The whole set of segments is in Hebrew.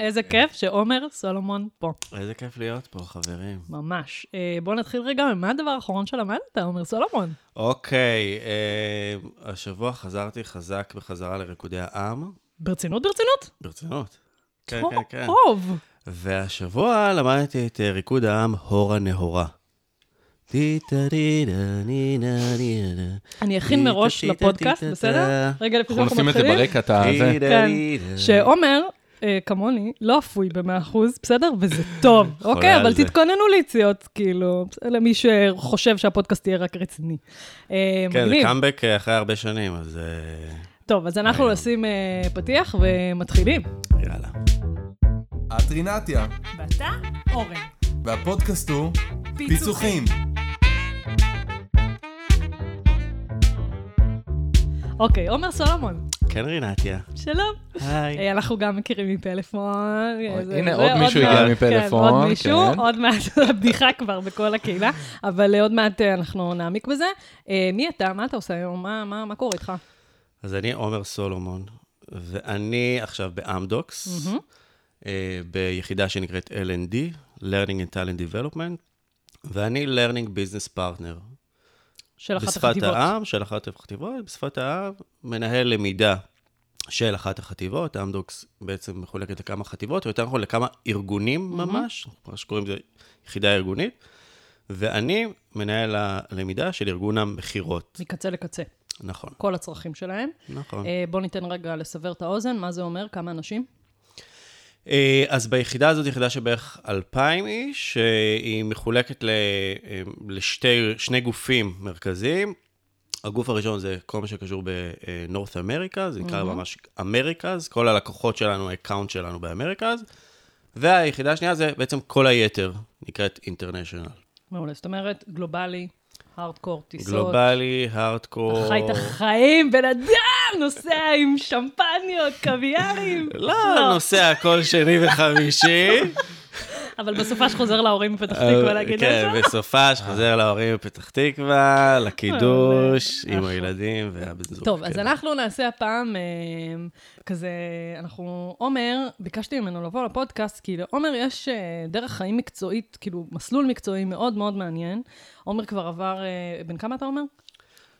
איזה כיף שעומר סולומון פה. איזה כיף להיות פה, חברים. ממש. אה, בוא נתחיל רגע, מה הדבר האחרון שלמדת, עומר סולומון? אוקיי, אה, השבוע חזרתי חזק בחזרה לריקודי העם. ברצינות, ברצינות? ברצינות. כן, כן, כן. טוב. והשבוע למדתי את אה, ריקוד העם הורה נהורה. אני אכין מראש לפודקאסט, בסדר? רגע לפני אנחנו שאנחנו נשים את זה מתחילים. ברקע, אתה... זה. כן. שעומר, אה, כמוני, לא אפוי ב-100%, בסדר? וזה טוב, אוקיי? אבל זה. תתכוננו ליציאות, כאילו, למי שחושב שהפודקאסט יהיה רק רציני. אה, כן, זה מגניב. קאמבק אה, אחרי הרבה שנים, אז אה, טוב, אז אנחנו היום. נשים אה, פתיח ומתחילים. יאללה. את רינתיה, ואתה, אורן. והפודקאסט הוא פיצוחים. אוקיי, עומר סולומון, כן, רינתיה. שלום. היי. אה, אנחנו גם מכירים מפלאפון. הנה, עוד מישהו הגיע כן, מפלאפון, עוד מישהו, כן. עוד מעט, הבדיחה כבר בכל הקהילה, אבל אה, עוד מעט אה, אנחנו נעמיק בזה. מי אתה? מה אתה עושה היום? מה- מה מה קורה איתך? אז אני עומר סולומון, ואני עכשיו באמדוקס, ביחידה שנקראת L&D, Learning and Talent Development, ואני Learning Business Partner. של אחת בשפת החטיבות. העם, של אחת החטיבות, בשפת העם, מנהל למידה של אחת החטיבות, אמדוקס בעצם מחולקת לכמה חטיבות, או יותר נכון לכמה ארגונים ממש, מה שקוראים לזה יחידה ארגונית, ואני מנהל הלמידה של ארגון המכירות. מקצה לקצה, נכון, כל הצרכים שלהם. נכון. אה, בוא ניתן רגע לסבר את האוזן, מה זה אומר? כמה אנשים? אה, אז ביחידה הזאת, יחידה שבערך 2,000 איש, היא מחולקת ל- אה, גופים מרכזיים. הגוף הראשון זה כל מה שקשור ב North America, זה נקרא ממש Americas, כל הלקוחות שלנו, ה account שלנו ב Americas. והיחידה השנייה זה בעצם כל היתר, נקראת International. מעולה, זאת אומרת, גלובלי, הארדקור, טיסות. גלובלי, הארדקור. חי את החיים, בן אדם, נוסע עם שמפניות, קוויארים. לא, נוסע כל שני וחמישי. אבל בסופה שחוזר להורים בפתח תקווה להגיד כן, את זה. בסופה שחוזר להורים בפתח תקווה, לקידוש, עם נכון. הילדים והבן זוג. טוב, אז כן. אנחנו נעשה הפעם אה, כזה, אנחנו, עומר, ביקשתי ממנו לבוא לפודקאסט, כי לעומר יש אה, דרך חיים מקצועית, כאילו, מסלול מקצועי מאוד מאוד מעניין. עומר כבר עבר, אה, בן כמה אתה אומר?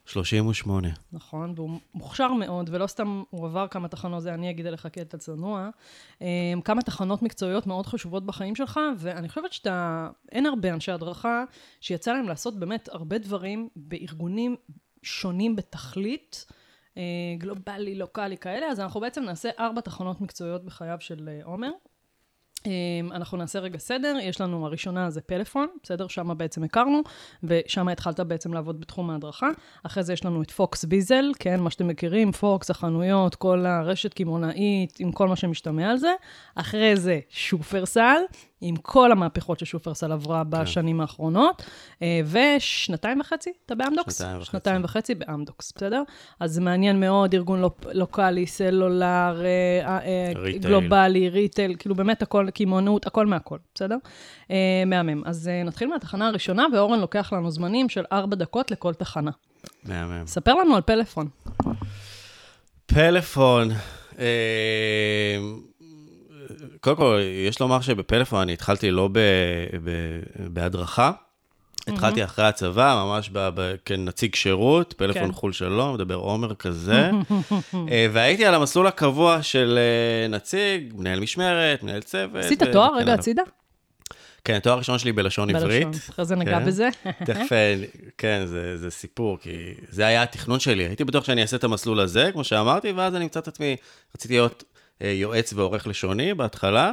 38. נכון, והוא מוכשר מאוד, ולא סתם הוא עבר כמה תחנות, זה אני אגיד עליך כי אתה צנוע. אה, כמה תחנות מקצועיות מאוד חשובות בחיים שלך, ואני חושבת שאתה, אין הרבה אנשי הדרכה שיצא להם לעשות באמת הרבה דברים בארגונים שונים בתכלית, אה, גלובלי, לוקאלי כאלה, אז אנחנו בעצם נעשה ארבע תחנות מקצועיות בחייו של אה, עומר. אמ, אנחנו נעשה רגע סדר, יש לנו, הראשונה זה פלאפון, בסדר? שם בעצם הכרנו, ושם התחלת בעצם לעבוד בתחום ההדרכה. אחרי זה יש לנו את פוקס ויזל, כן, מה שאתם מכירים, פוקס, החנויות, כל הרשת קמעונאית, עם כל מה שמשתמע על זה. אחרי זה שופרסל, עם כל המהפכות ששופרסל עברה בשנים האחרונות. אה, ושנתיים וחצי, אתה באמדוקס? שנתיים וחצי. שנתיים וחצי באמדוקס, בסדר? אז זה מעניין מאוד, ארגון לוקאלי, סלולר, אה, אה, retail. גלובלי, retail, כאילו באמת הכל, קמעונאות, הכל מהכל, בסדר? מהמם. אז נתחיל מהתחנה הראשונה, ואורן לוקח לנו זמנים של ארבע דקות לכל תחנה. מהמם. ספר לנו על פלאפון. פלאפון. אה, קודם כל, יש לומר שבפלאפון אני התחלתי לא ב, ב, בהדרכה, התחלתי אחרי הצבא, ממש ב, ב, כנציג שירות, פלאפון כן. חו"ל שלום, מדבר עומר כזה, אה, והייתי על המסלול הקבוע של אה, נציג, מנהל משמרת, מנהל צוות. עשית ו- תואר רגע. הצידה? כן, תואר ראשון שלי בלשון עברית. בלשון. אחרי זה נגע כן. בזה. תכף, אה, כן, זה, זה סיפור, כי זה היה התכנון שלי. הייתי בטוח שאני אעשה את המסלול הזה, כמו שאמרתי, ואז אני אמצא את עצמי, רציתי להיות אה, יועץ ועורך לשוני בהתחלה,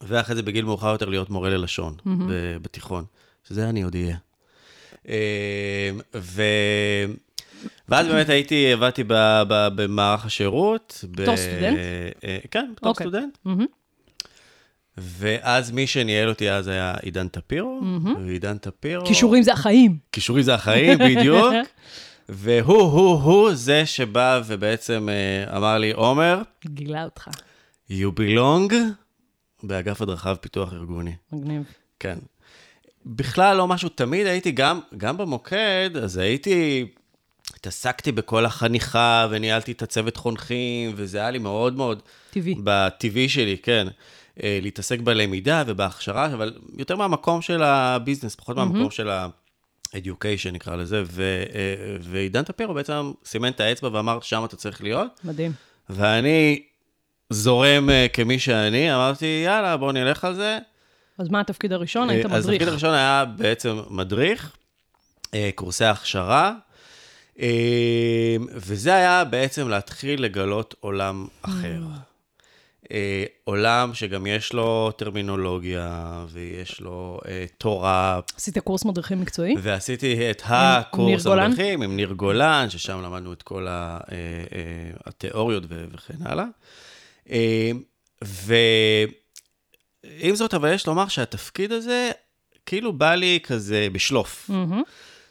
ואחרי זה בגיל מאוחר יותר להיות מורה ללשון ב- בתיכון, שזה אני עוד אהיה. אה, ו... ואז באמת הייתי, עבדתי ב- ב- במערך השירות. בתור ב- סטודנט? אה, כן, בתור אוקיי. סטודנט. מהמם. ואז מי שניהל אותי אז היה עידן טפירו, ועידן טפירו... כישורים זה החיים. כישורי זה החיים, בדיוק. והוא, הוא, הוא זה שבא ובעצם אה, אמר לי, עומר, גילה אותך. you belong באגף הדרכה ופיתוח ארגוני. מגניב. כן. בכלל לא משהו, תמיד הייתי גם, גם במוקד, אז הייתי התעסקתי בכל החניכה, וניהלתי את הצוות חונכים, וזה היה לי מאוד מאוד... טבעי. בטבעי שלי, כן. אה, להתעסק בלמידה ובהכשרה, אבל יותר מהמקום של הביזנס, פחות מהמקום של ה-education, נקרא לזה, ו- אה, ועידן טפירו בעצם סימן את האצבע ואמר, שם אתה צריך להיות. מדהים. ואני זורם אה, כמי שאני, אמרתי, יאללה, בואו נלך על זה. אז מה התפקיד הראשון? היית אה, אז מדריך. התפקיד הראשון היה בעצם מדריך, קורסי הכשרה, וזה היה בעצם להתחיל לגלות עולם אחר. אה, עולם שגם יש לו טרמינולוגיה, ויש לו אה, תורה, עשית קורס מדריכים מקצועי? ועשיתי את הקורס? המדריכים עם ניר גולן, ששם למדנו את כל ה- אה, אה, התיאוריות ו- וכן הלאה. אה, ועם זאת, אבל יש לומר שהתפקיד הזה, כאילו בא לי כזה בשלוף. מהמם.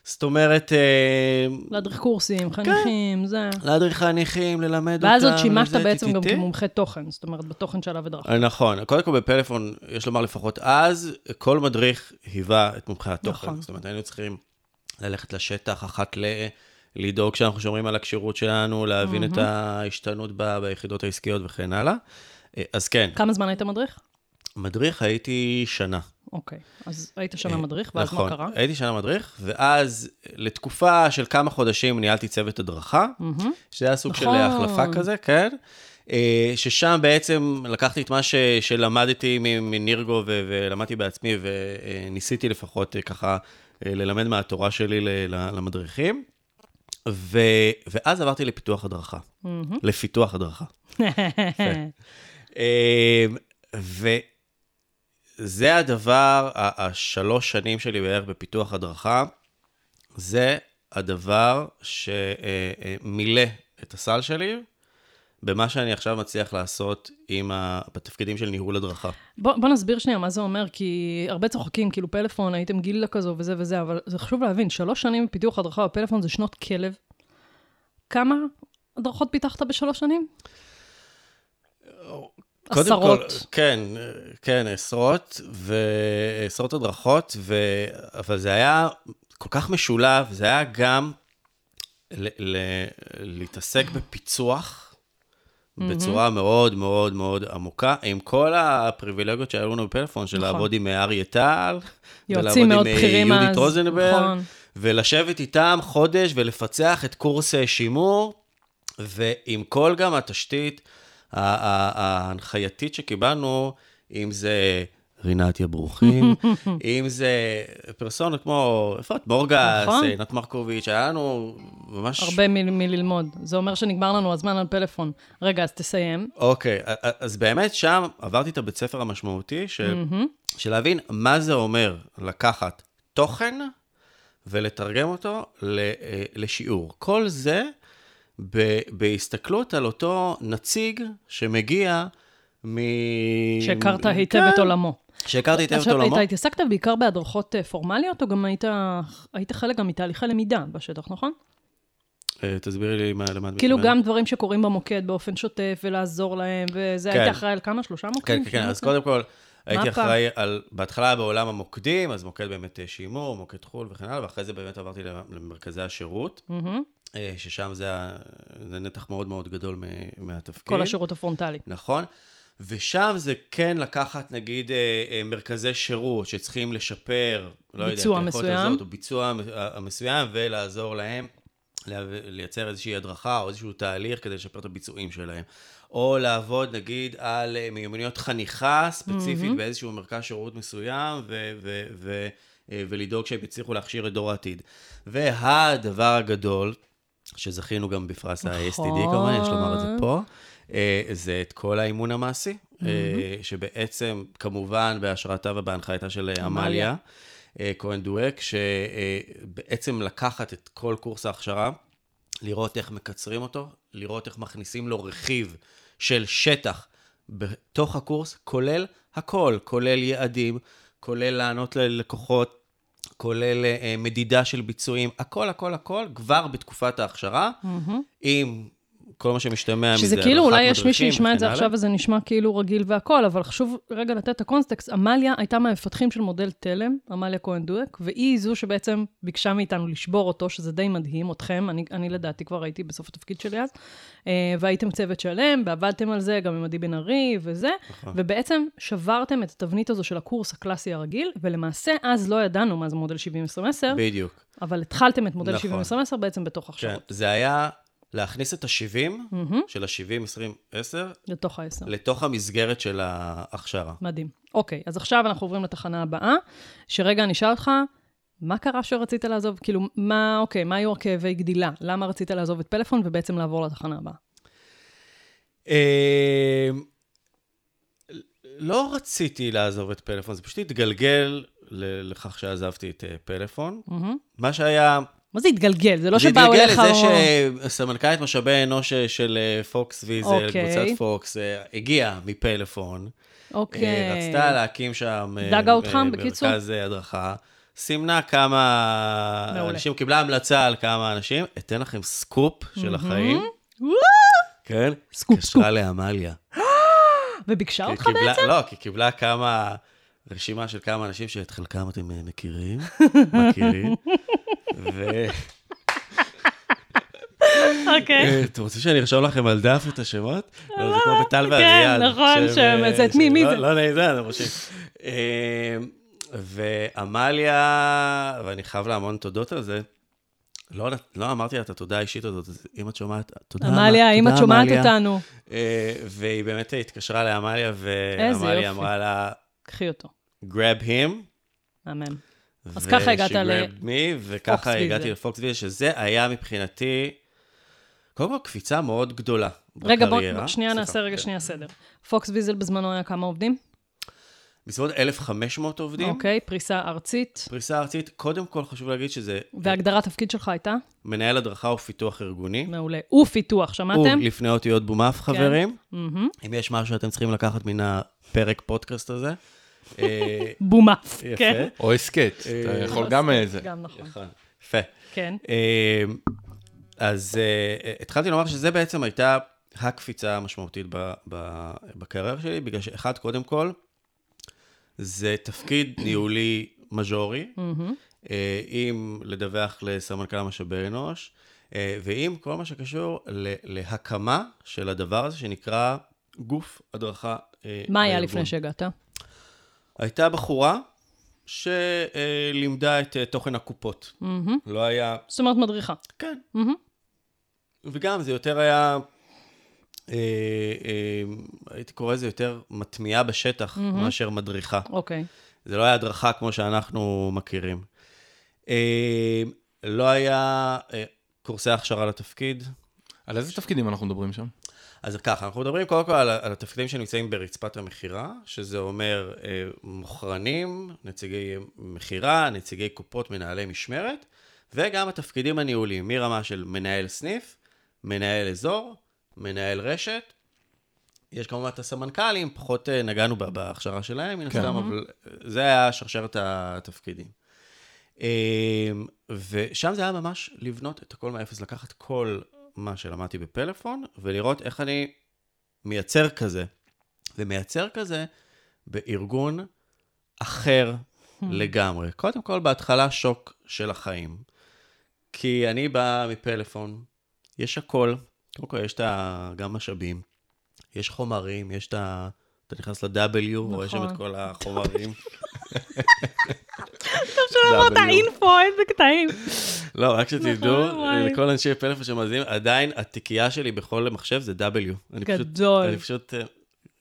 זאת אומרת, אה, להדריך קורסים, חניכים, זה. להדריך חניכים, ללמד אותם. ואז עוד שימשת בעצם גם טי-טי-טי. כמומחה תוכן, זאת אומרת, בתוכן שעליו הדרכת. אה, נכון, קודם כל בפלאפון, יש לומר לפחות אז, כל מדריך היווה את מומחי התוכן. נכון. זאת אומרת, היינו צריכים ללכת לשטח אחת ל... לדאוג שאנחנו שומרים על הכשירות שלנו, להבין את ההשתנות ב- ביחידות העסקיות וכן הלאה. אה, אז כן, כמה זמן היית מדריך? מדריך הייתי שנה. אוקיי. אז היית שנה מדריך, ואז מה נכון, קרה? הייתי שנה מדריך, ואז לתקופה של כמה חודשים ניהלתי צוות הדרכה, מהמם. שזה היה סוג של נכון. החלפה כזה, כן? אה, ששם בעצם לקחתי את מה ש, שלמדתי מנירגו ו, ולמדתי בעצמי, וניסיתי לפחות אה, ככה אה, ללמד מהתורה שלי למדריכים. ו, ואז עברתי לפיתוח הדרכה, מהמם. לפיתוח הדרכה. אה, וזה הדבר, השלוש שנים שלי בערך בפיתוח הדרכה, זה הדבר שמילא את הסל שלי במה שאני עכשיו מצליח לעשות עם ה... בתפקידים של ניהול הדרכה. בוא, בוא נסביר שנייה מה זה אומר, כי הרבה צוחקים, כאילו פלאפון, הייתם גילה כזו וזה וזה, אבל זה חשוב להבין, שלוש שנים בפיתוח הדרכה בפלאפון זה שנות כלב. כמה הדרכות פיתחת בשלוש שנים? עשרות. כל, כן, כן, עשרות, ועשרות הדרכות, ו... אבל זה היה כל כך משולב, זה היה גם ל... ל... להתעסק בפיצוח בצורה מאוד מאוד מאוד עמוקה, עם כל הפריבילגיות שהיו לנו בפלאפון, של נכון. לעבוד עם אריה טל, יועצים מאוד ולעבוד עם בכירים אה, אז. יהודית רוזנברג, נכון. ולשבת איתם חודש ולפצח את קורס אה, שימור, ועם כל גם התשתית ההנחייתית שקיבלנו, אם זה רינתיה ברוכים, אם זה פרסונות כמו, איפה את? מורגס, נכון. עינת מרקוביץ', היה לנו ממש... הרבה מללמוד. זה אומר שנגמר לנו הזמן על פלאפון. רגע, אז תסיים. אוקיי, אז באמת שם עברתי את הבית ספר המשמעותי של, של להבין מה זה אומר לקחת תוכן ולתרגם אותו אה, לשיעור. כל זה בהסתכלות על אותו נציג שמגיע מ... שהכרת היטב כן, את עולמו. שהכרתי היטב את עכשיו, עולמו. אתה התעסקת בעיקר בהדרכות אה, פורמליות, או גם היית, היית חלק גם מתהליכי למידה בשטח, נכון? אה, תסבירי לי מה, למה את כאילו. גם דברים שקורים במוקד באופן שוטף, ולעזור להם, וזה, כן. היית אחראי על כמה? שלושה כן, מוקדים? כן, כן, אז שמונה? קודם כל, הייתי? אחראי על, בהתחלה בעולם המוקדים, אז מוקד באמת אה, שימור, מוקד חו"ל וכן הלאה, ואחרי זה באמת עברתי למרכזי השירות, מהמם. אה, ששם זה, זה נתח מאוד מאוד גדול מהתפקיד. כל השירות הפרונטלי. נכון. ושם זה כן לקחת, נגיד, אה, אה, מרכזי שירות שצריכים לשפר, לא יודע, ביצוע מסוים. הזאת, או ביצוע מ- ה- המסוים, ולעזור להם לה- לייצר איזושהי הדרכה או איזשהו תהליך כדי לשפר את הביצועים שלהם. או לעבוד, נגיד, על מיומנויות חניכה ספציפית באיזשהו מרכז שירות מסוים, ו- ו- ו- ולדאוג שהם יצליחו להכשיר את דור העתיד. והדבר הגדול, שזכינו גם בפרס ה-STD, כמובן, יש לומר את זה פה, אה, זה את כל האימון המעשי, אה, שבעצם, כמובן, בהשראתה ובהנחייתה של אה, עמליה. כהן דואק, שבעצם לקחת את כל קורס ההכשרה, לראות איך מקצרים אותו, לראות איך מכניסים לו רכיב של שטח בתוך הקורס, כולל הכל, כולל יעדים, כולל לענות ללקוחות, כולל אה, מדידה של ביצועים, הכל, הכל, הכל, כבר בתקופת ההכשרה, עם כל מה שמשתמע מזה, שזה כאילו, אולי יש מי שישמע את זה עכשיו. וזה נשמע כאילו רגיל והכל, אבל חשוב רגע לתת את הקונסטקסט. עמליה הייתה מהמפתחים של מודל תלם, עמליה כהן דואק, והיא זו שבעצם ביקשה מאיתנו לשבור אותו, שזה די מדהים, אתכם, אני, אני לדעתי כבר הייתי בסוף התפקיד שלי אז, אה, והייתם צוות שלם, ועבדתם על זה גם עם עדי בן ארי וזה, נכון. ובעצם שברתם את התבנית הזו של הקורס הקלאסי הרגיל, ולמעשה אז לא ידענו מה זה מודל 70-20-10, בדיוק. אבל התחלתם את מודל נכון. 70-20-10 בעצם בתוך כן, הכשרות. זה היה להכניס את ה-70 מהמם, של ה-70, 20, 10, לתוך העשר. לתוך המסגרת של ההכשרה. מדהים. אוקיי, אז עכשיו אנחנו עוברים לתחנה הבאה, שרגע אני אשאל אותך, מה קרה שרצית לעזוב? כאילו, מה, אוקיי, מה היו הכאבי גדילה? למה רצית לעזוב את פלאפון ובעצם לעבור לתחנה הבאה? אה, לא רציתי לעזוב את פלאפון, זה פשוט התגלגל לכך שעזבתי את אה, פלאפון. מה שהיה... מה זה התגלגל? זה לא זה שבאו התגלגל אליך... לזה או- שסמנכ"לית משאבי אנוש של אה, פוקס ויזל, אוקיי. קבוצת פוקס, אה, הגיעה מפלאפון. אוקיי. אה, רצתה להקים שם... דגה אותך, בקיצור? מרכז הדרכה. סימנה כמה מעולה. אנשים, קיבלה המלצה על כמה אנשים. אתן לכם סקופ של החיים. וואו! כן? סקופ, סקופ. התקשרה לעמליה. וביקשה אותך קיבלה- בעצם? לא, כי קיבלה כמה, רשימה של כמה אנשים שאת חלקם אתם מכירים, מכירים. ו... אוקיי. אה, אתם רוצים שאני ארשום לכם על דף את השמות? לא, זה כמו בטל כן, ואביעד. נכון, שהם, שהם- אה, את מי, מי לא- זה? לא נעים, זה, אתם חושבים. אה, ועמליה, ואני חייב לה המון תודות על זה, לא, לא אמרתי לה את התודה האישית הזאת, אז אם את שומעת, תודה. עמליה, תודה, אם את שומעת עמליה. אותנו, והיא באמת התקשרה לעמליה, ועמליה. אמרה לה, קחי אותו. grab him. מהמם. אז ככה הגעת ל- me, וככה הגעתי ויזל. לפוקס ויזל, שזה היה מבחינתי, קודם כל קפיצה מאוד גדולה רגע, בוא, בקריירה. שנייה סליחה, נעשה רגע כן. שנייה סדר. פוקס ויזל בזמנו היה כמה עובדים? בסביבות 1,500 עובדים. אוקיי, פריסה ארצית. פריסה ארצית, קודם כל חשוב להגיד שזה והגדרת תפקיד שלך הייתה? מנהל הדרכה ופיתוח ארגוני. מעולה. ופיתוח, שמעתם? הוא לפני אותיות בומף, כן. חברים. מהמם. אם יש משהו שאתם צריכים לקחת מן הפרק פודקאסט הזה. אה, בומאף. יפה. כן. או הסכת, אה, אתה יכול גם איזה. גם נכון. יפה. כן. אה, אז התחלתי לומר שזה בעצם הייתה הקפיצה המשמעותית ב- ב- בקריירה שלי, בגלל שאחד, קודם כל, זה תפקיד ניהולי מז'ורי, עם לדווח לסמנכ"ל משאבי אנוש, ועם כל מה שקשור ל- להקמה של הדבר הזה שנקרא גוף הדרכה מה היה. לפני שהגעת? הייתה בחורה שלימדה את אה, תוכן הקופות. מהמם. לא היה... זאת אומרת מדריכה. כן. מהמם. וגם זה יותר היה, אה, אה, הייתי קורא לזה יותר מטמיעה בשטח מאשר מדריכה. אוקיי. זה לא היה הדרכה כמו שאנחנו מכירים. אה, לא היה אה, קורסי הכשרה לתפקיד. על איזה תפקידים אנחנו מדברים שם? אז ככה, אנחנו מדברים קודם כל על, על התפקידים שנמצאים ברצפת המכירה, שזה אומר אה, מוכרנים, נציגי מכירה, נציגי קופות, מנהלי משמרת, וגם התפקידים הניהוליים, מרמה של מנהל סניף, מנהל אזור, מנהל רשת. יש כמובן את הסמנכ"לים, פחות אה, נגענו בה בהכשרה שלהם, מן כן. הסתם, אבל אה, זה היה שרשרת התפקידים. אה, ושם זה היה ממש לבנות את הכל מאפס, לקחת כל מה שלמדתי בפלאפון, ולראות איך אני מייצר כזה, ומייצר כזה בארגון אחר לגמרי. קודם כל, בהתחלה שוק של החיים. כי אני בא מפלאפון, יש הכל, קודם כל יש את. גם משאבים, יש חומרים, יש את ה... אתה נכנס ל-W, רואה שם את נכון. כל החומרים. שלא אמרת אינפו, איזה קטעים. לא, רק שתדעו, נכון, וואי. לכל אנשי פלאפון שמאזינים, עדיין התיקייה שלי בכל מחשב זה W. גדול. אני פשוט אה,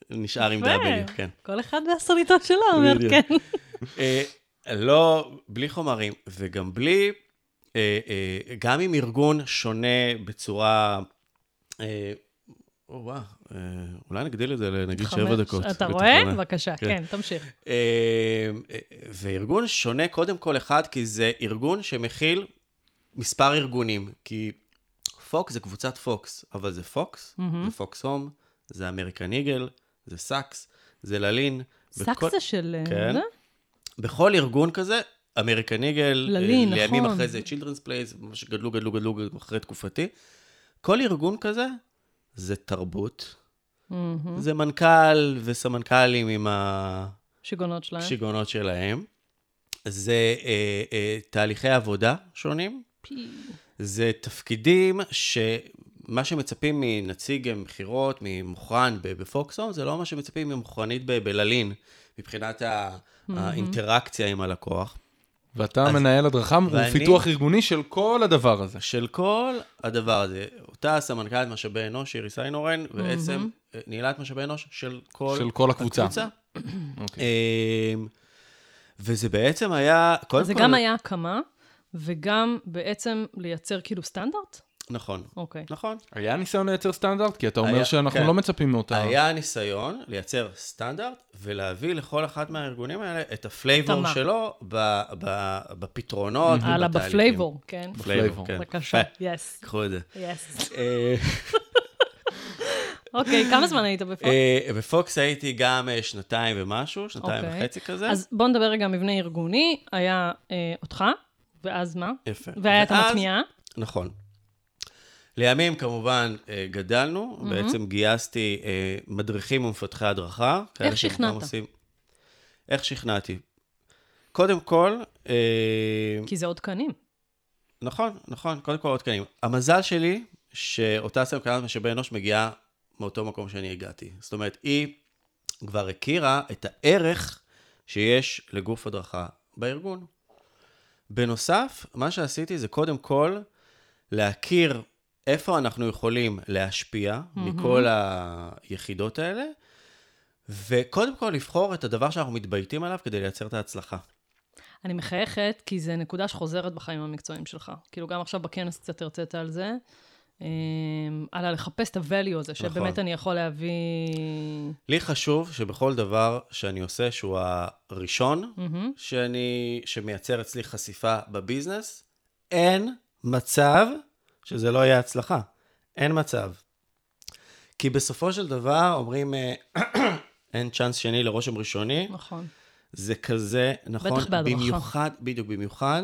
נשאר עם. W, כן. כל אחד והסוליטות שלו, אומר. כן. אה, לא, בלי חומרים, וגם בלי, אה, אה, גם עם ארגון שונה בצורה, אה, או וואו, אה, אולי נגדיל את זה לנגיד שבע. דקות. אתה בתחנה. רואה? בבקשה, כן. כן, תמשיך. אה, אה, וארגון שונה קודם כל אחד, כי זה ארגון שמכיל מספר ארגונים. כי פוקס זה קבוצת פוקס, אבל זה פוקס, זה פוקס הום, זה אמריקן איגל, זה סאקס, זה ללין. בכל- סאקס זה של... אה, כן. זה? בכל ארגון כזה, אמריקן איגל, ללין, אה, לימים נכון. אחרי זה צ'ילדרנס פלייס, ממש גדלו, גדלו, גדלו אחרי תקופתי. כל ארגון כזה, זה תרבות. מהמם. זה מנכ"ל וסמנכ"לים עם שיגעונות שלהם. השיגעונות שלהם. זה אה, אה, תהליכי עבודה שונים. פי. זה תפקידים שמה שמצפים מנציג מכירות, ממוכרן בפוקסון, זה לא מה שמצפים ממוכרנית בללין, מבחינת ה- האינטראקציה עם הלקוח. ואתה אז- מנהל הדרכה ואני- ופיתוח ארגוני של כל הדבר הזה. של כל הדבר הזה. אותה סמנכ"לית משאבי אנוש, איריס איינורן, בעצם אה, ניהלה את משאבי אנוש של כל, של כל הקבוצה. אוקיי. אמ, וזה בעצם היה, קודם אז זה כל... גם היה הקמה, וגם בעצם לייצר כאילו סטנדרט? נכון, אוקיי. נכון. היה ניסיון לייצר סטנדרט? כי אתה אומר היה- שאנחנו כן. לא מצפים מאותה... היה ניסיון לייצר סטנדרט ולהביא לכל אחד מהארגונים האלה את ה flavor. שלו ב- ב- בפתרונות הלאה, ובתהליכים. ב flavor, כן. ב flavor, כן. בבקשה, yes. קחו את זה. yes. אה, אוקיי, כמה זמן היית בפוקס? אה, בפוקס הייתי גם אה, שנתיים ומשהו, שנתיים אוקיי. וחצי כזה. אז בוא נדבר רגע מבנה ארגוני. היה אה, אותך, ואז מה? יפה. והיה את המטמיעה. נכון. לימים כמובן אה, גדלנו, בעצם גייסתי אה, מדריכים ומפתחי הדרכה. איך שכנעת? עושים- איך שכנעתי? קודם כל, אה, כי זה עוד תקנים. נכון, נכון, קודם כל עוד תקנים. המזל שלי, שאותה סמכ"לת משאבי אנוש מגיעה מאותו מקום שאני הגעתי. זאת אומרת, היא כבר הכירה את הערך שיש לגוף הדרכה בארגון. בנוסף, מה שעשיתי זה קודם כל להכיר איפה אנחנו יכולים להשפיע מכל היחידות האלה, וקודם כל לבחור את הדבר שאנחנו מתבייתים עליו כדי לייצר את ההצלחה. אני מחייכת, כי זו נקודה שחוזרת בחיים המקצועיים שלך. כאילו, גם עכשיו בכנס קצת הרצית על זה. אמ, על לחפש את ה-value הזה, שבאמת נכון. אני יכול להביא... לי חשוב שבכל דבר שאני עושה, שהוא הראשון, מהמם. שאני, שמייצר אצלי חשיפה בביזנס, אין מצב שזה לא יהיה הצלחה. אין מצב. כי בסופו של דבר אומרים, אה, אין צ'אנס שני לרושם ראשוני, נכון. זה כזה, נכון? בטח בהדרכה. במיוחד, בדיוק, במיוחד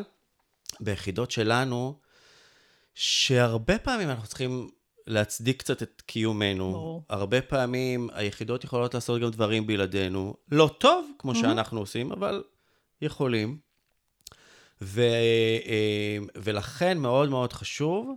ביחידות שלנו, שהרבה פעמים אנחנו צריכים להצדיק קצת את קיומנו. ברור. הרבה פעמים היחידות יכולות לעשות גם דברים בלעדינו. לא טוב, כמו Mhm. שאנחנו עושים, אבל יכולים. ו, אה, ולכן מאוד מאוד חשוב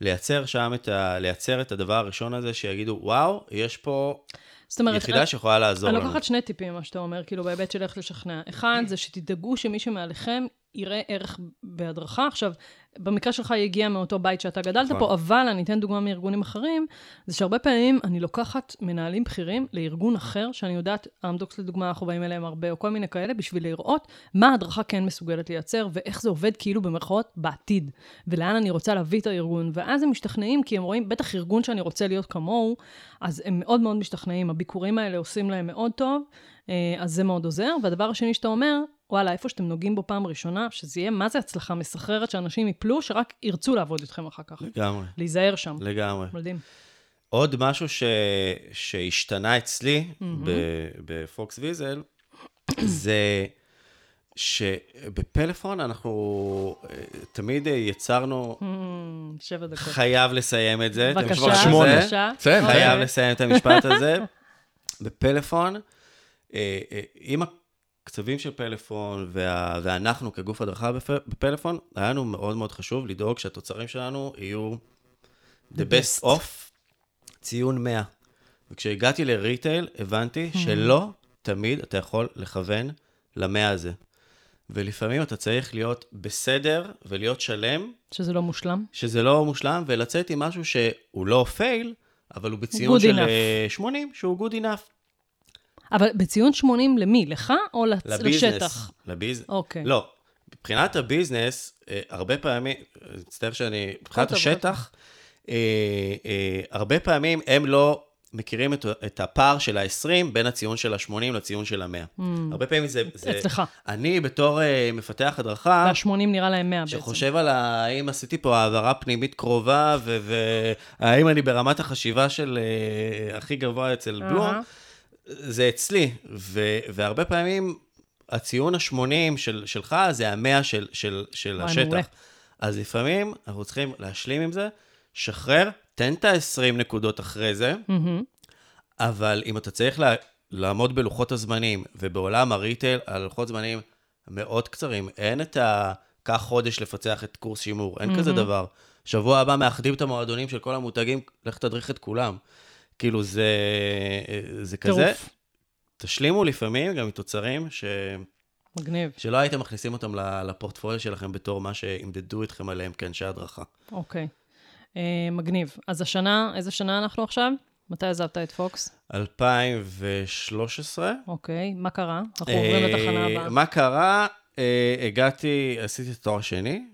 לייצר שם את, ה, לייצר את הדבר הראשון הזה, שיגידו, וואו, יש פה זאת אומרת, יחידה שיכולה לעזור אני לנו. לוקחת שני טיפים ממה שאתה אומר, כאילו, בהיבט של איך לשכנע. אחד, זה שתדאגו שמי שמעליכם יראה ערך בהדרכה. עכשיו, במקרה שלך היא הגיעה מאותו בית שאתה גדלת נכון. פה, אבל אני אתן דוגמה מארגונים אחרים, זה שהרבה פעמים אני לוקחת מנהלים בכירים לארגון אחר, שאני יודעת, אמדוקס לדוגמה, אנחנו באים אליהם הרבה, או כל מיני כאלה, בשביל לראות מה ההדרכה כן מסוגלת לייצר, ואיך זה עובד כאילו במרכאות בעתיד, ולאן אני רוצה להביא את הארגון. ואז הם משתכנעים, כי הם רואים, בטח ארגון שאני רוצה להיות כמוהו, אז הם מאוד מאוד משתכנעים. הביקורים האלה עושים להם מאוד טוב, אה, אז זה מאוד עוזר. והדבר השני שאתה אומר, וואלה, איפה שאתם נוגעים בו פעם ראשונה, שזה יהיה, מה זה הצלחה מסחררת, שאנשים יפלו, שרק ירצו לעבוד איתכם אחר כך. לגמרי, להיזהר שם. לגמרי. מדהים. עוד משהו ש... שהשתנה אצלי ב... בפוקס ויזל, זה שבפלאפון אנחנו אה, תמיד אה, יצרנו, שבע דקות. חייב לסיים את זה. בבקשה. בבקשה. חייב לסיים את המשפט הזה. בפלאפון, אה, אה, הקצבים של פלאפון, וה, ואנחנו כגוף הדרכה בפ- בפלאפון, היה לנו מאוד מאוד חשוב לדאוג שהתוצרים שלנו יהיו the best best. of, ציון 100. וכשהגעתי לריטייל, הבנתי שלא תמיד אתה יכול לכוון למאה הזה. ולפעמים אתה צריך להיות בסדר ולהיות שלם, שזה לא מושלם. שזה לא מושלם, ולצאת עם משהו שהוא לא פייל, אבל הוא בציון Good של enough. אה, 80, שהוא good enough. אבל בציון 80 למי? לך או לצ... לביזנס. לשטח? לביז... אוקיי. לא, מבחינת הביזנס, אה, הרבה פעמים, מצטער שאני, מבחינת טוב, השטח, אה, אה, הרבה פעמים הם לא מכירים את, את הפער של ה-20 בין הציון של ה-80 לציון של ה-100. הרבה פעמים זה... זה. אצלך. אני בתור אה, מפתח הדרכה, וה-80 נראה להם 100 בעצם. שחושב על האם עשיתי פה העברה פנימית קרובה, והאם אני ברמת החשיבה של אה, הכי גבוה אצל אהה. בלום, זה אצלי. ו- והרבה פעמים הציון ה-80 של, שלך זה ה-100 של, של, של וואי, מעולה. השטח. אז לפעמים אנחנו צריכים להשלים עם זה, שחרר, תן את ה-20 נקודות אחרי זה, מהמם. אבל אם אתה צריך לה, לעמוד בלוחות הזמנים, ובעולם הריטייל, הלוחות זמנים מאוד קצרים, אין את ה... קח חודש לפצח את קורס שימור, אין כזה דבר. שבוע הבא מאחדים את המועדונים של כל המותגים, לך תדריך את כולם. כאילו, זה, זה כזה. טירוף. תשלימו לפעמים גם מתוצרים ש... מגניב. שלא הייתם מכניסים אותם לפורטפוליו שלכם בתור מה שימדדו אתכם עליהם כאנשי הדרכה. אוקיי. אה, מגניב. אז השנה, איזה שנה אנחנו עכשיו? מתי עזבת את פוקס? 2013. אוקיי, מה קרה? אנחנו עוברים לתחנה אה, הבאה. מה קרה? אה, הגעתי, עשיתי את התואר השני.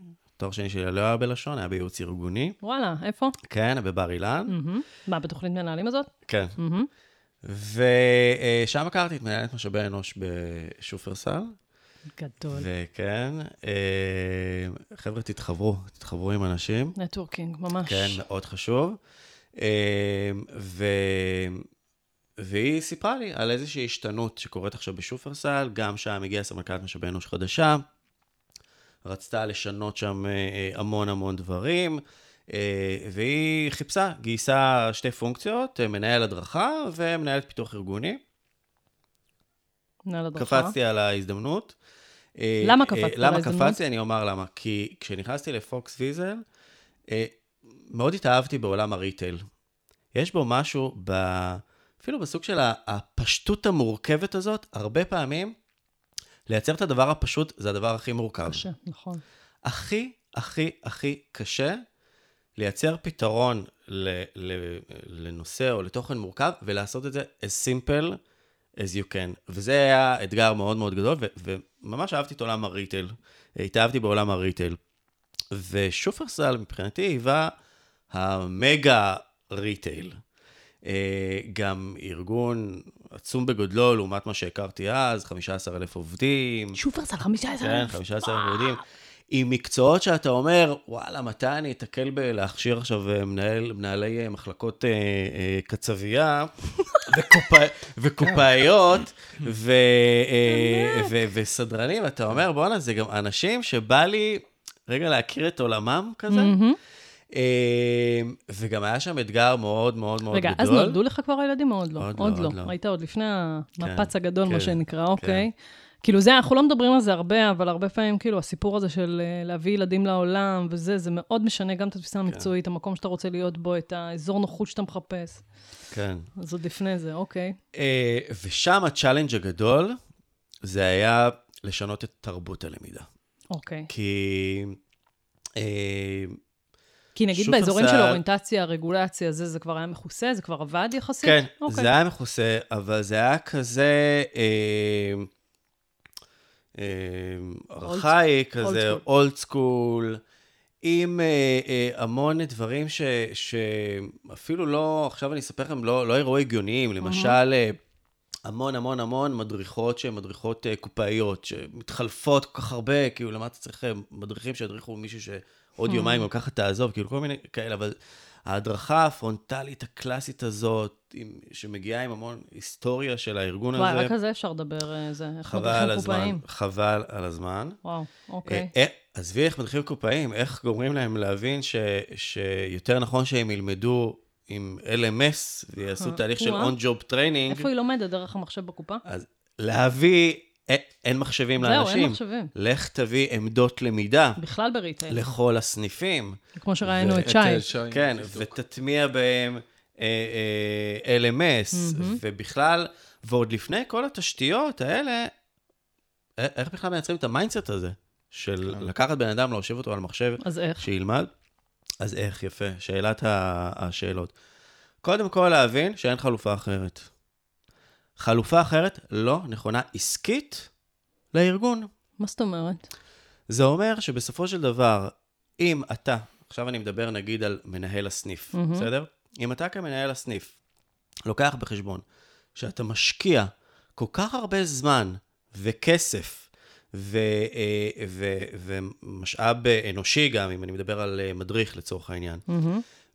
התואר השני שלי לא היה בלשון, היה בייעוץ ארגוני. וואלה, איפה? כן, בבר אילן. מהמם. מה, בתוכנית מנהלים הזאת? כן. מהמם. ושם הכרתי את מנהלת משאבי האנוש בשופרסל. גדול. וכן, אה, חבר'ה, תתחברו, תתחברו עם אנשים. נטוורקינג, ממש. כן, מאוד חשוב. אה, ו... והיא סיפרה לי על איזושהי השתנות שקורית עכשיו בשופרסל, גם שם הגיעה סמנכ"לת משאבי אנוש חדשה, רצתה לשנות שם אה, המון המון דברים, אה, והיא חיפשה, גייסה שתי פונקציות, אה, מנהל הדרכה ומנהלת פיתוח ארגוני. מנהל הדרכה. קפצתי על ההזדמנות. אה, למה אה, קפצת על למה ההזדמנות? קפצתי? אני אומר למה. כי כשנכנסתי לפוקס ויזל, אה, מאוד התאהבתי בעולם הריטייל. יש בו משהו, ב... אפילו בסוג של הפשטות המורכבת הזאת, הרבה פעמים, לייצר את הדבר הפשוט זה הדבר הכי מורכב. קשה, נכון. הכי, הכי, הכי קשה לייצר פתרון ל, ל, לנושא או לתוכן מורכב, ולעשות את זה as simple as you can. וזה היה אתגר מאוד מאוד גדול, ו, וממש אהבתי את עולם הריטייל. התאהבתי בעולם הריטייל. ושופרסל מבחינתי היווה המגה ריטייל. אה, גם ארגון עצום בגודלו לעומת מה שהכרתי אז, 15,000 עובדים. שופרסל, 15 כן, 15 עמודים. עם מקצועות שאתה אומר, וואלה, מתי אני אתקל בלהכשיר עכשיו אה, מנהל, מנהלי אה, מחלקות אה, אה, קצבייה וקופא, וקופאיות ו, אה, ו, וסדרנים, אתה אומר, בואנה, זה גם אנשים שבא לי רגע להכיר את עולמם כזה. מהמם. אה, וגם היה שם אתגר מאוד מאוד מאוד רגע, גדול. אז נולדו לך כבר הילדים או עוד לא? עוד לא, עוד עוד לא. לא. היית עוד לפני המפץ הגדול, כן, מה שנקרא, אוקיי. כאילו זה, אנחנו לא מדברים על זה הרבה, אבל הרבה פעמים, כאילו, הסיפור הזה של אה, להביא ילדים לעולם וזה, זה מאוד משנה גם את התפיסה כן. המקצועית, המקום שאתה רוצה להיות בו, את האזור נוחות שאתה מחפש. כן. אז עוד לפני זה, אוקיי. אה, ושם ה challenge הגדול, זה היה לשנות את תרבות הלמידה. אוקיי. כי... כי נגיד באזורים של אוריינטציה, רגולציה, זה, זה כבר היה מכוסה? זה כבר עבד יחסית? כן, אוקיי. זה היה מכוסה, אבל זה היה כזה אה, אה, ארכאי, כזה. old school, עם אה, אה, המון דברים ש, שאפילו לא, עכשיו אני אספר לכם, לא, לא אירועי הגיוניים, למשל... אה, המון המון המון מדריכות שהן מדריכות אה, קופאיות, שמתחלפות כל כך הרבה, כאילו, למה אתה צריך אה, מדריכים שידריכו מישהו שעוד יומיים גם ככה תעזוב, כאילו, כל מיני כאלה, אבל ההדרכה הפרונטלית הקלאסית הזאת, עם, שמגיעה עם המון היסטוריה של הארגון וואי, הזה, רק על זה אפשר לדבר, אה, זה, איך מדריכים קופאים. חבל על הזמן. וואו, אוקיי. עזבי איך מדריכים קופאים, איך גורמים להם להבין ש, שיותר נכון שהם ילמדו עם LMS ויעשו אה, תהליך של on-job training. איפה היא לומדת? דרך המחשב בקופה? אז להביא, א- אין מחשבים זהו, אין לאנשים. מחשבים. לך תביא עמדות למידה בכלל בריטייל. לכל הסניפים. כמו שראינו את שי. אה. כן. ותטמיע בהם אה, אה, LMS, ובכלל, ועוד לפני כל התשתיות האלה, איך בכלל מייצרים את ה mindset הזה? של כן. לקחת בן אדם, להושיב אותו על מחשב, אז איך? שילמד? אז איך, יפה, שאלת השאלות. קודם כל להבין שאין חלופה אחרת. חלופה אחרת לא נכונה עסקית לארגון. מה זאת אומרת? זה אומר שבסופו של דבר, אם אתה, עכשיו אני מדבר נגיד על מנהל הסניף, מהמם. בסדר? אם אתה כמנהל הסניף לוקח בחשבון שאתה משקיע כל כך הרבה זמן וכסף ו, אה, ו, ומשאב אנושי גם, אם אני מדבר על אה, מדריך לצורך העניין.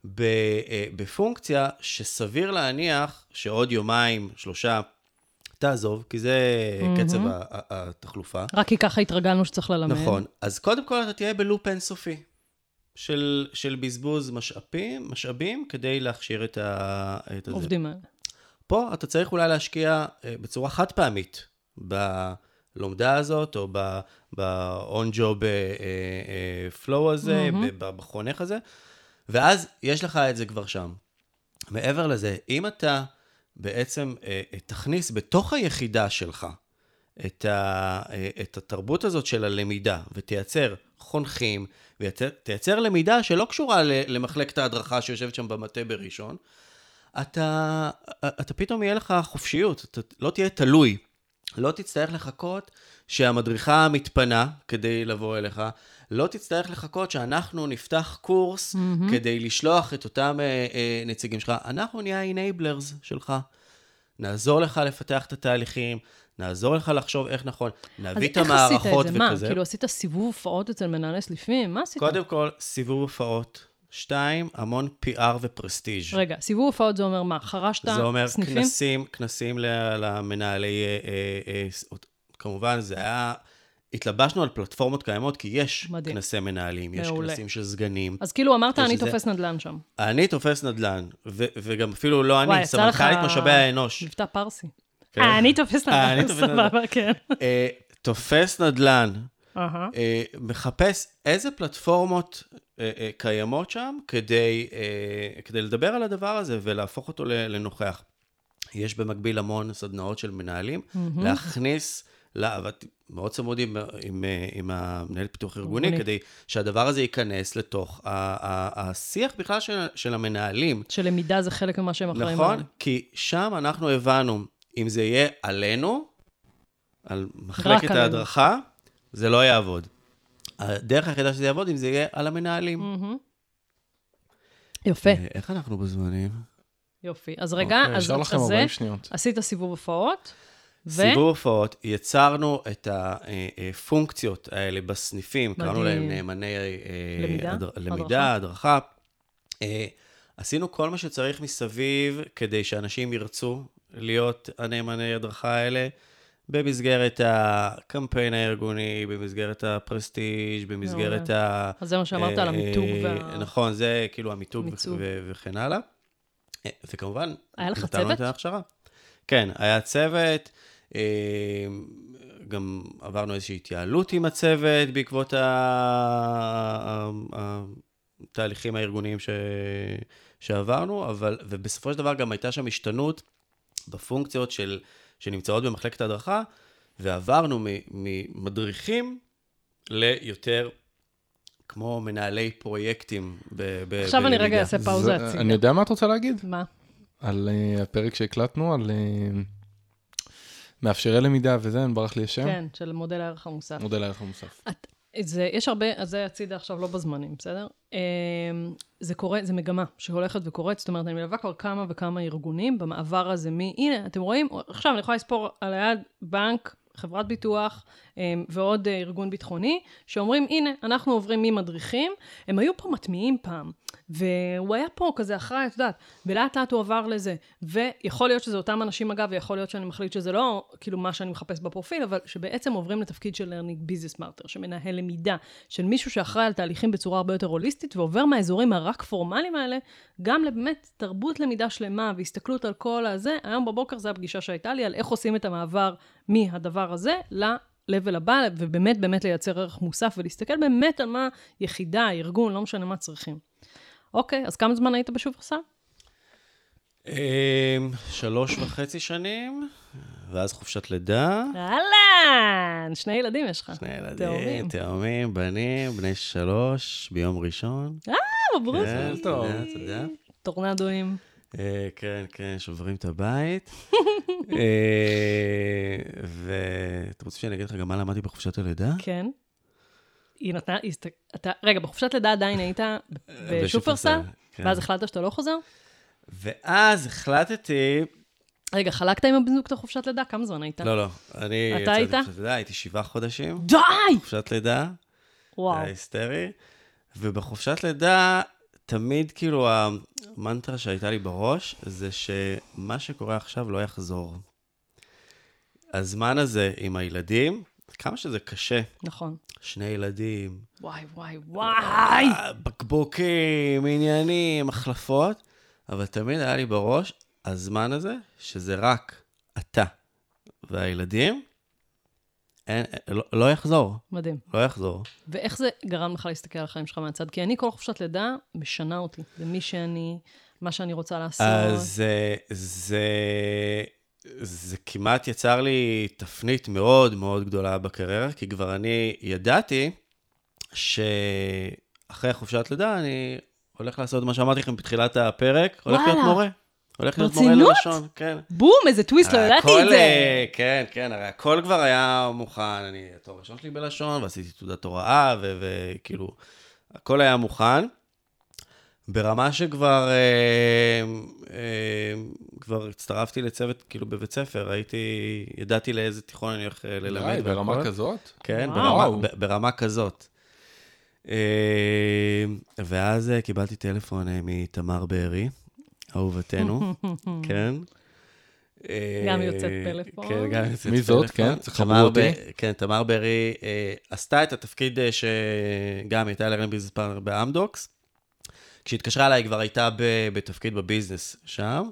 ב, אה, בפונקציה שסביר להניח שעוד יומיים, שלושה, תעזוב, כי זה קצב ה- ה- התחלופה. רק כי ככה התרגלנו שצריך ללמד. נכון. אז קודם כל אתה תהיה בלופ אינסופי, של, של בזבוז משאבים, משאבים כדי להכשיר את, ה, את הזה. עובדים. פה אתה צריך אולי להשקיע בצורה חד פעמית בלומדה הזאת, או ב-on-job flow הזה. ב- בחונך הזה, ואז יש לך את זה כבר שם. מעבר לזה, אם אתה בעצם אה, אה, תכניס בתוך היחידה שלך את, ה, אה, את התרבות הזאת של הלמידה, ותייצר חונכים, ותייצר למידה שלא קשורה למחלקת ההדרכה שיושבת שם במטה בראשון, אתה, אתה פתאום יהיה לך חופשיות, אתה לא תהיה תלוי. לא תצטרך לחכות שהמדריכה מתפנה כדי לבוא אליך, לא תצטרך לחכות שאנחנו נפתח קורס mm-hmm. כדי לשלוח את אותם אה, אה, נציגים שלך. אנחנו נהיה ה-enablers שלך. נעזור לך לפתח את התהליכים, נעזור לך לחשוב איך נכון, נביא את אז איך עשית המערכות את זה? מה, וכזה. כאילו עשית סיבוב הופעות אצל מנהלי סליפים? מה עשית? קודם כל, סיבוב הופעות. שתיים, המון PR ופרסטיג'. רגע, סיבוב הופעות זה אומר מה? חרשת זה אומר סניפים? כנסים, כנסים למנהלי, אה, אה, אה, כמובן, זה היה, התלבשנו על פלטפורמות קיימות, כי יש מדהים. כנסי מנהלים, יש מעולה. כנסים של סגנים. אז כאילו אמרת, אני איזה- תופס נדל"ן שם. אני תופס נדל"ן, ו- וגם אפילו לא וואי, אני, סמנכ"לית משאבי האנוש. מבטא פרסי. כן. אה, אני תופס אה, אני נדל"ן, תופס נדל"ן. סבבה, כן. אה, תופס נדל"ן, אהה. אה, מחפש איזה פלטפורמות קיימות שם כדי, אה, כדי לדבר על הדבר הזה ולהפוך אותו לנוכח. יש במקביל המון סדנאות של מנהלים, להכניס, לה, עבדתי מאוד צמוד עם, עם, אה, עם המנהל פיתוח ארגוני. כדי שהדבר הזה ייכנס לתוך ה- ה- השיח בכלל של, של המנהלים. שלמידה זה חלק ממה שהם אחראים נכון? עליו. כי שם אנחנו הבנו, אם זה יהיה עלינו, על מחלקת עלינו. ההדרכה, זה לא יעבוד. הדרך היחידה שזה יעבוד, אם זה יהיה על המנהלים. יפה, אה, איך אנחנו בזמנים? יופי. אז רגע, אוקיי, אז זה, 40 שניות. עשית סיבוב הופעות, ו... סיבוב הופעות, יצרנו את הפונקציות האלה בסניפים, קראנו להם מדהים. נאמני אה, למידה? הדר- הדרכה? למידה, הדרכה. אה, עשינו כל מה שצריך מסביב כדי שאנשים ירצו להיות הנאמני הדרכה האלה, במסגרת הקמפיין הארגוני, במסגרת הפרסטיג', במסגרת ה... אז זה מה שאמרת על אה, המיתוג וה... נכון, זה כאילו המיתוג וכן הלאה. אה, וכמובן, היה לך נתנו צוות? את ההכשרה. כן, היה צוות, אה, גם עברנו איזושהי התייעלות עם הצוות בעקבות התהליכים הארגוניים ש... שעברנו, אבל, ובסופו של דבר גם הייתה שם השתנות בפונקציות של, שנמצאות במחלקת ההדרכה, ועברנו ממדריכים ליותר כמו מנהלי פרויקטים ב- ב- עכשיו אני רגע בלמידה. אעשה פאוזה זה- הצידה. אני יודע מה את רוצה להגיד? מה? על אה, הפרק שהקלטנו, על אה, מאפשרי למידה וזה, ברח לי השם. כן, של מודל הערך המוסף. מודל הערך המוסף. את, זה, יש הרבה, אז זה הצידה עכשיו לא בזמנים, בסדר? אמ, זה קורה, זה מגמה שהולכת וקורית, זאת אומרת, אני מלווה כבר כמה וכמה ארגונים במעבר הזה מ... הנה, אתם רואים, עכשיו אני יכולה לספור על היד בנק, חברת ביטוח ועוד אה, ארגון ביטחוני, שאומרים, הנה, אנחנו עוברים ממדריכים, הם היו פה מטמיעים פעם, והוא היה פה כזה אחראי, את יודעת, ולאט לאט הוא עבר לזה, ויכול להיות שזה אותם אנשים אגב, ויכול להיות שאני מחליט שזה לא כאילו מה שאני מחפש בפרופיל, אבל שבעצם עוברים לתפקיד של learning business marter, שמנהל למידה, של מישהו שאחראי על תהליכים בצורה הרבה יותר הוליסטית, ועובר מהאזורים הרק פורמליים האלה, גם לבאמת תרבות למידה שלמה והסתכלות על כל הזה. היום בבוקר זו הפגישה שהייתה לי, על איך עושים את המעבר מהדבר הזה ל-level הבא, ובאמת באמת לייצר ערך מוסף, ולהסתכל באמת על מה יחידה, ארגון, לא משנה מה צריכים. אוקיי, אז כמה זמן היית בשופרסל? אמ, שלוש וחצי שנים, ואז חופשת לידה. אהלן! שני ילדים יש לך. שני ילדים, תאומים. בנים, בני שלוש, ביום ראשון. אה, מברוק. כן, טוב. טורנדואים. אה, כן, כן, שוברים את הבית. אה, ואתה רוצה שאני אגיד לך גם מה למדתי בחופשת הלידה? כן. היא נתנה. אתה, רגע, בחופשת לידה עדיין היית ב- בשופרסל? כן. ואז החלטת שאתה לא חוזר? ואז החלטתי, רגע, חלקת עם הבן זוג את החופשת לידה? כמה זמן היית? לא, לא, אני אתה היית? לחופשת לידה, הייתי שבעה חודשים, די! חופשת לידה. וואו. היה היסטרי. ובחופשת לידה, תמיד כאילו המנטרה שהייתה לי בראש, זה שמה שקורה עכשיו לא יחזור. הזמן הזה עם הילדים, כמה שזה קשה. נכון. שני ילדים, וואי, וואי, וואי! אה, בקבוקים, עניינים, החלפות, אבל תמיד היה לי בראש הזמן הזה, שזה רק אתה והילדים, אין, לא, לא יחזור, מדהים. לא יחזור. ואיך זה גרם לך להסתכל על החיים שלך מהצד? כי אני, כל חופשת לידה, משנה אותי. זה מי שאני, מה שאני רוצה לעשות. אז אה, זה, זה כמעט יצר לי תפנית מאוד מאוד גדולה בקריירה, כי כבר אני ידעתי שאחרי חופשת לידה אני הולך לעשות מה שאמרתי לכם בתחילת הפרק, הולך להיות וואלה. מורה. הולך להיות מורה? ללשון, כן. בום, איזה טוויסט, לא ידעתי את זה. אה, כן, כן, הרי הכל כבר היה מוכן. אני, התואר הראשון שלי בלשון, ועשיתי תעודת הוראה, ו- וכאילו, הכל היה מוכן. ברמה שכבר אה, אה, כבר הצטרפתי לצוות, כאילו, בבית ספר, הייתי, ידעתי לאיזה תיכון אני הולך אה, ללמד. די, ברמה והכל. כזאת? כן. ברמה, ב- ברמה כזאת. אה, ואז אה, קיבלתי טלפון מתמר בארי, אהובתנו, כן. אה, גם יוצאת פלאפון. כן, גם יוצאת מי זאת? פלאפון. כן, תחברו תמר אותי. ב- כן, תמר בארי אה, עשתה את התפקיד אה, שגם הייתה לרן ביזנס פארטנר באמדוקס. כשהתקשרה אליי, היא כבר הייתה ב- בתפקיד בביזנס שם,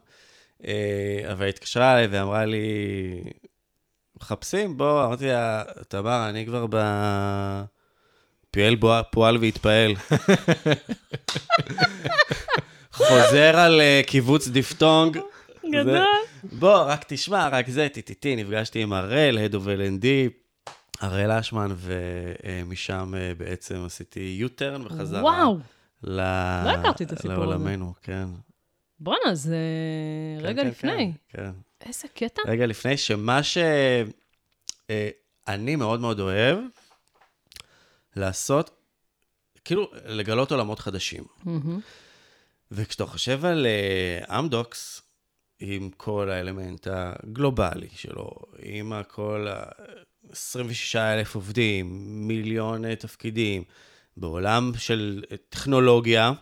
אה, אבל היא התקשרה אליי ואמרה לי, מחפשים? בוא, אמרתי לה, תמר, אני כבר ב... פועל והתפעל. חוזר על אה, קיבוץ דיפטונג. גדול. בוא, רק תשמע, רק זה, טי-טי-טי, נפגשתי עם הראל, of L&D, הראל אשמן, ומשם אה, בעצם עשיתי U-turn בחזרה. וואו. ל... לא הכרתי את הסיפור הזה. לעולמנו, כן. בואנה, זה כן, רגע כן, לפני. כן, כן. איזה קטע. רגע לפני, שמה שאני מאוד מאוד אוהב, לעשות, כאילו, לגלות עולמות חדשים. מהמם. וכשאתה חושב על אה, אמדוקס, עם כל האלמנט הגלובלי שלו, עם הכל, ה- 26 אלף עובדים, מיליון אה, תפקידים, בעולם של אה, טכנולוגיה,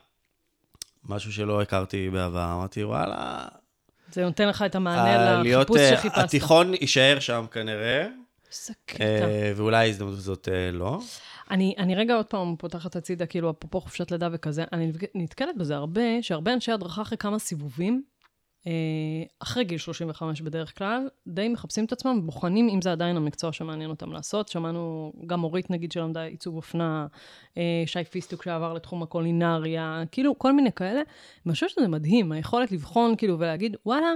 משהו שלא הכרתי בעבר, אמרתי, וואלה, זה נותן לך את המענה לחיפוש שחיפשת. התיכון יישאר שם כנראה, איזה קטע. ואולי ההזדמנות הזאת לא. אני, אני רגע עוד פעם פותחת הצידה, כאילו, אפרופו חופשת לידה וכזה, אני נתק- נתקלת בזה הרבה, שהרבה אנשי הדרכה אחרי כמה סיבובים, אה, אחרי גיל 35 בדרך כלל, די מחפשים את עצמם, בוחנים אם זה עדיין המקצוע שמעניין אותם לעשות. שמענו גם אורית, נגיד, שלמדה עיצוב אופנה, אה, שי פיסטוק שעבר לתחום הקולינריה, כאילו, כל מיני כאלה. ואני חושבת שזה מדהים, היכולת לבחון, כאילו, ולהגיד, וואלה,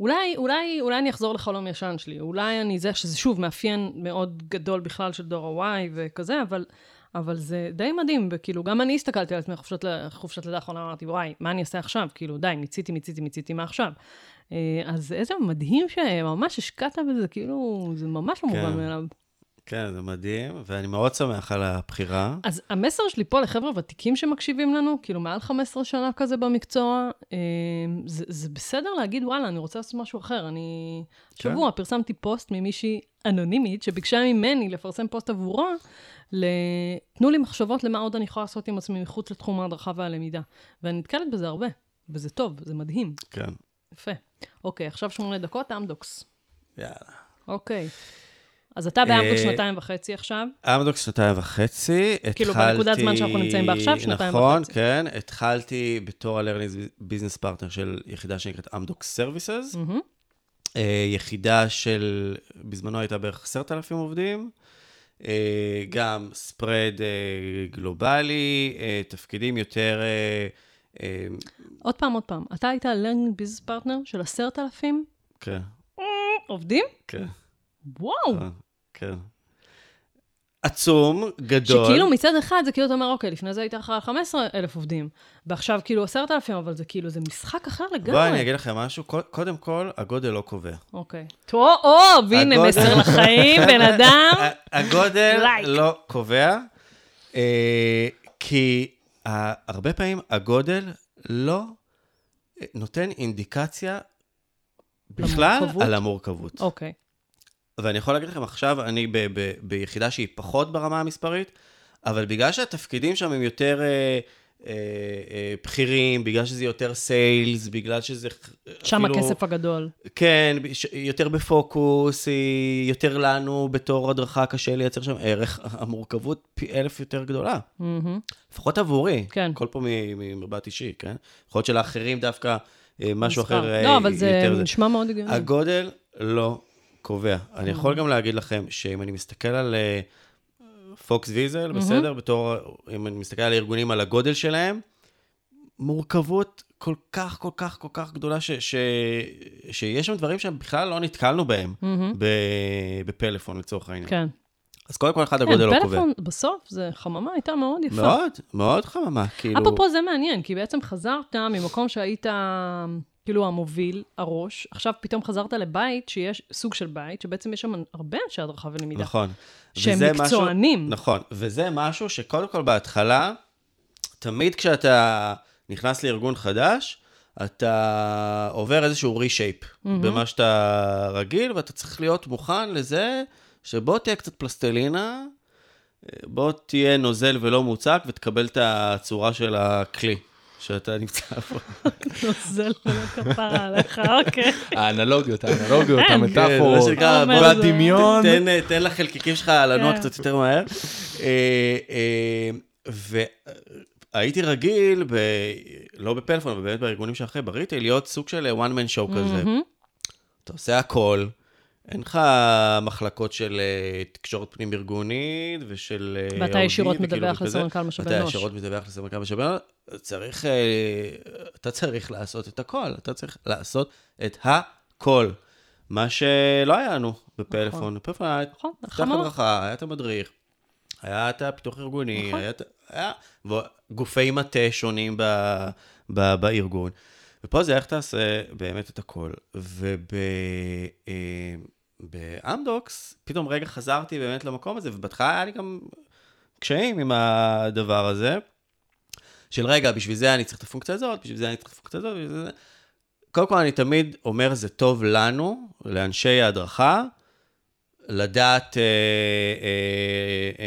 אולי, אולי, אולי אני אחזור לחלום ישן שלי, אולי אני זה, שזה שוב מאפיין מאוד גדול בכלל של דור ה-Y וכזה, אבל, אבל זה די מדהים, וכאילו, גם אני הסתכלתי על עצמי חופשת, חופשת לידה האחרונה, אמרתי, וואי, מה אני אעשה עכשיו? כאילו, די, מיציתי, מיציתי, מיציתי, מה עכשיו? אה, אז איזה מדהים שממש השקעת בזה, כאילו, זה ממש לא כן. מובן מאליו. כן, זה מדהים, ואני מאוד שמח על הבחירה. אז המסר שלי פה לחבר'ה ותיקים שמקשיבים לנו, כאילו מעל 15 שנה כזה במקצוע, אה, זה, זה בסדר להגיד, וואלה, אני רוצה לעשות משהו אחר. אני... כן. שבוע פרסמתי פוסט ממישהי אנונימית, שביקשה ממני לפרסם פוסט עבורה, ל... תנו לי מחשבות למה עוד אני יכולה לעשות עם עצמי מחוץ לתחום ההדרכה והלמידה. ואני נתקלת בזה הרבה, וזה טוב, זה מדהים. כן, יפה. אוקיי, עכשיו שמונה דקות, אמדוקס. יאללה. אוקיי. אז אתה באמדוקס אה, שנתיים וחצי עכשיו. אמדוקס שנתיים וחצי, התחלתי... כאילו, בנקודת זמן שאנחנו נמצאים בה עכשיו, שנתיים נכון, וחצי. כן. התחלתי בתור ה-Learning Business Partner של יחידה שנקראת אמדוקס Services. אה, יחידה של, בזמנו הייתה בערך עשרת אלפים עובדים. אה, גם ספרד גלובלי, תפקידים יותר... עוד פעם, עוד פעם. אתה היית learning business partner של עשרת אלפים כן, עובדים? כן, וואו. כן, כן. עצום, גדול. שכאילו מצד אחד זה כאילו אתה אומר, אוקיי, לפני זה היית אחראי על 15 אלף עובדים, ועכשיו כאילו עשרת אלפים, אבל זה כאילו, זה משחק אחר לגמרי. בואי אני אגיד לכם משהו, קוד- קודם כל, הגודל לא קובע. אוקיי. טוב, הגודל- מסר לחיים, בן אדם. הגודל. לא קובע, אה, כי הרבה פעמים הגודל לא אה, נותן אינדיקציה בכלל? על המורכבות. אוקיי. ואני יכול להגיד לכם, עכשיו אני ב- ב- ביחידה שהיא פחות ברמה המספרית, אבל בגלל שהתפקידים שם הם יותר אה, אה, אה, בכירים, בגלל שזה יותר סיילס, בגלל שזה שם אפילו- הכסף הגדול. כן, ש- יותר בפוקוס, היא יותר לנו בתור הדרכה קשה לייצר שם ערך, המורכבות פי אלף יותר גדולה. מהמם. לפחות עבורי. כן. כל פה ממבט אישי, כן? יכול להיות שלאחרים דווקא אה, משהו מספר. אחר אה, לא, אבל זה יותר נשמע מאוד הגיוני. הגודל לא קובע. אני יכול אוקיי. גם להגיד לכם שאם אני מסתכל על אה, פוקס ויזל, בסדר? בתור, אם אני מסתכל על הארגונים, על הגודל שלהם, מורכבות כל כך, כל כך, כל כך גדולה, ש, ש, שיש שם דברים שבכלל לא נתקלנו בהם ב, בפלאפון, לצורך העניין. כן. אז קודם כל, אחד כן, הגודל לא קובע. פלאפון, בסוף, זה חממה הייתה מאוד יפה. מאוד, מאוד חממה, כאילו... אפרופו, זה מעניין, כי בעצם חזרת ממקום שהיית כאילו המוביל, הראש, עכשיו פתאום חזרת לבית שיש סוג של בית, שבעצם יש שם הרבה אנשי הדרכה ולמידה. נכון. שהם וזה משהו- מקצוענים. נכון, וזה משהו שקודם כל בהתחלה, תמיד כשאתה נכנס לארגון חדש, אתה עובר איזשהו רישייפ במה שאתה רגיל, ואתה צריך להיות מוכן לזה שבוא תהיה קצת פלסטלינה, בוא תהיה נוזל ולא מוצק ותקבל את הצורה של הכלי שאתה נמצא פה. נוזל ולא כפרה עליך, אוקיי. האנלוגיות, האנלוגיות, כן, המטאפורות, זה שנקרא, אומר בוא, זה. הדמיון. תן, תן לחלקיקים שלך לנוע כן. קצת יותר מהר. אה, אה, והייתי רגיל, לא בפלאפון, אבל באמת בארגונים שאחרי, בריטייל, להיות סוג של one man show כזה. אתה עושה הכל, אין לך מחלקות של אה, תקשורת פנים-ארגונית ושל... אה, ואתה ישירות וכאילו מדווח. לסמנכ"ל משאבי אתה אנוש. ישירות מדווח לסמנכ"ל משאבי אנוש. צריך, אה, אתה צריך לעשות את הכל, אתה צריך לעשות את הכל. מה שלא היה לנו בפלאפון. בפלאפון היה את נכון. הדרכה, היה את המדריך, היה את הפיתוח ארגוני, נכון. היה את... גופי מטה שונים בארגון. ופה זה איך תעשה באמת את הכל. ובאמדוקס, פתאום רגע חזרתי באמת למקום הזה, ובהתחלה היה לי גם קשיים עם הדבר הזה, של רגע, בשביל זה אני צריך את הפונקציה הזאת, בשביל זה אני צריך את הפונקציה הזאת, בשביל זה... קודם כל, אני תמיד אומר, זה טוב לנו, לאנשי ההדרכה, לדעת אה, אה,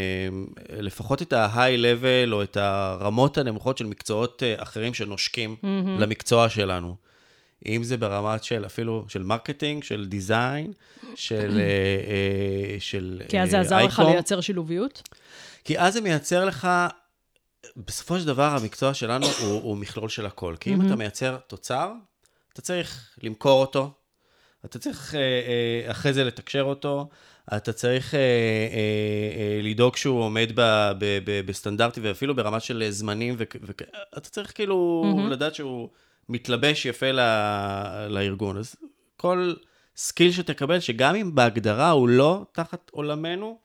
אה, לפחות את ה-high level או את הרמות הנמוכות של מקצועות אה, אחרים שנושקים מהמם. למקצוע שלנו. אם זה ברמת של אפילו של marketing, של design, של... אה, אה, של כי אז זה אה, עזר לך אייקום. לייצר שילוביות? כי אז זה מייצר לך, בסופו של דבר המקצוע שלנו הוא, הוא מכלול של הכל. כי אם אתה מייצר תוצר, אתה צריך למכור אותו, אתה צריך אה, אה, אחרי זה לתקשר אותו, אתה צריך אה, אה, אה, לדאוג שהוא עומד ב, ב, ב, בסטנדרטים ואפילו ברמה של זמנים, וכ- וכ- אתה צריך כאילו מהמם. לדעת שהוא מתלבש יפה ל, לארגון. אז כל skill שתקבל, שגם אם בהגדרה הוא לא תחת עולמנו,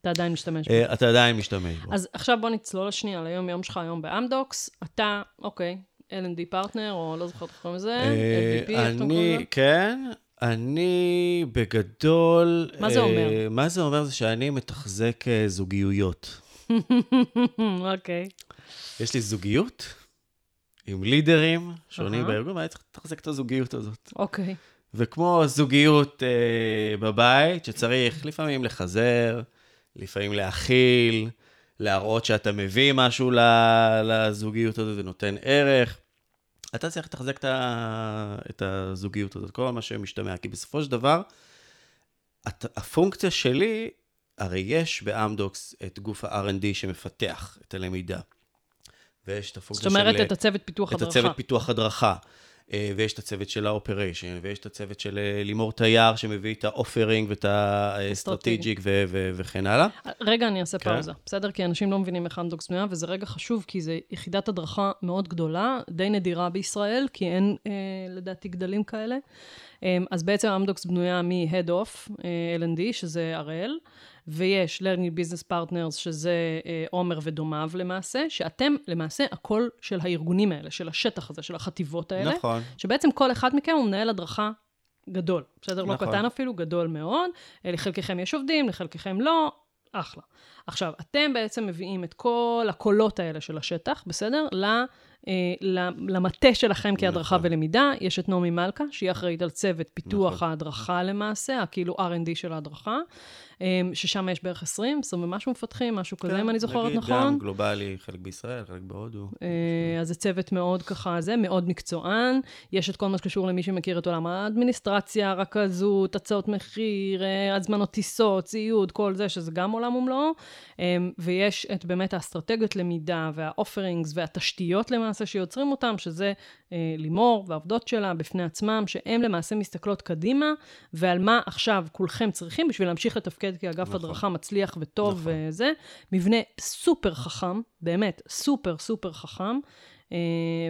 אתה עדיין משתמש בו. אה, אתה עדיין משתמש בו. אז עכשיו בוא נצלול לשנייה ליום יום שלך היום באמדוקס. אתה, אוקיי, L&D partner, או לא זוכרת איך קוראים לזה, אה, LVP, איך אתם קוראים? כן, אני בגדול... מה זה אה, אומר? מה זה אומר זה שאני מתחזק אה, זוגיות. אוקיי. יש לי זוגיות עם לידרים שונים אהה. בארגון, ואני צריך לתחזק את הזוגיות הזאת. אוקיי. וכמו זוגיות אה, בבית, שצריך לפעמים לחזר, לפעמים להכיל, להראות שאתה מביא משהו לזוגיות הזאת ונותן ערך. אתה צריך לתחזק את, ה... את הזוגיות הזאת, כל מה שמשתמע. כי בסופו של דבר, הת... הפונקציה שלי, הרי יש באמדוקס את גוף ה-R&D שמפתח את הלמידה. ויש את זאת הפונקציה אומרת, של... את הצוות פיתוח את הדרכה. הצוות פיתוח הדרכה. אה, ויש את הצוות של ה operation, ויש את הצוות של אה, לימור תייר, שמביא את ה offering ואת ה strategic ו- ו- וכן הלאה. רגע, אני אעשה כן. פאוזה, בסדר? כי אנשים לא מבינים איך אמדוקס בנויה, וזה רגע חשוב, כי זו יחידת הדרכה מאוד גדולה, די נדירה בישראל, כי אין, אה, לדעתי, גדלים כאלה. אה, אז בעצם אמדוקס בנויה מ-Head Off, אה, L&D, שזה הראל, ויש Learning Business Partners, שזה אה, עומר ודומיו למעשה, שאתם למעשה הקול של הארגונים האלה, של השטח הזה, של החטיבות האלה. נכון. שבעצם כל אחד מכם הוא מנהל הדרכה גדול. בסדר? לא נכון. קטן אפילו, גדול מאוד. אה, לחלקכם יש עובדים, לחלקכם לא, אחלה. עכשיו, אתם בעצם מביאים את כל הקולות האלה של השטח, בסדר? אה, למטה שלכם כהדרכה נכון. ולמידה, יש את נעמי מלכה, שהיא אחראית על צוות פיתוח נכון. ההדרכה למעשה, כאילו R&D של ההדרכה, ששם יש בערך 20, 20 ומשהו מפתחים, משהו כזה, אם אני זוכרת כן, נגיד נכון. גם גלובלי, חלק בישראל, חלק בהודו. אה, אז זה צוות מאוד ככה, זה מאוד מקצוען. יש את כל מה שקשור למי שמכיר את עולם האדמיניסטרציה, רכזות, הצעות מחיר, אה, הזמנות טיסות, ציוד, כל זה, שזה גם עולם ומלואו. אה, ויש את באמת האסטרטגיות למידה והאופרינגס והתשתיות למעשה שיוצרים אותם, שזה לימור והעובדות שלה בפני עצמם, שהן למעשה מסתכלות קדימה, ועל מה עכשיו כולכם צריכים בשביל להמשיך לתפקד כאגף נכון. הדרכה מצליח וטוב נכון. וזה. מבנה סופר חכם, באמת, סופר סופר חכם, אה,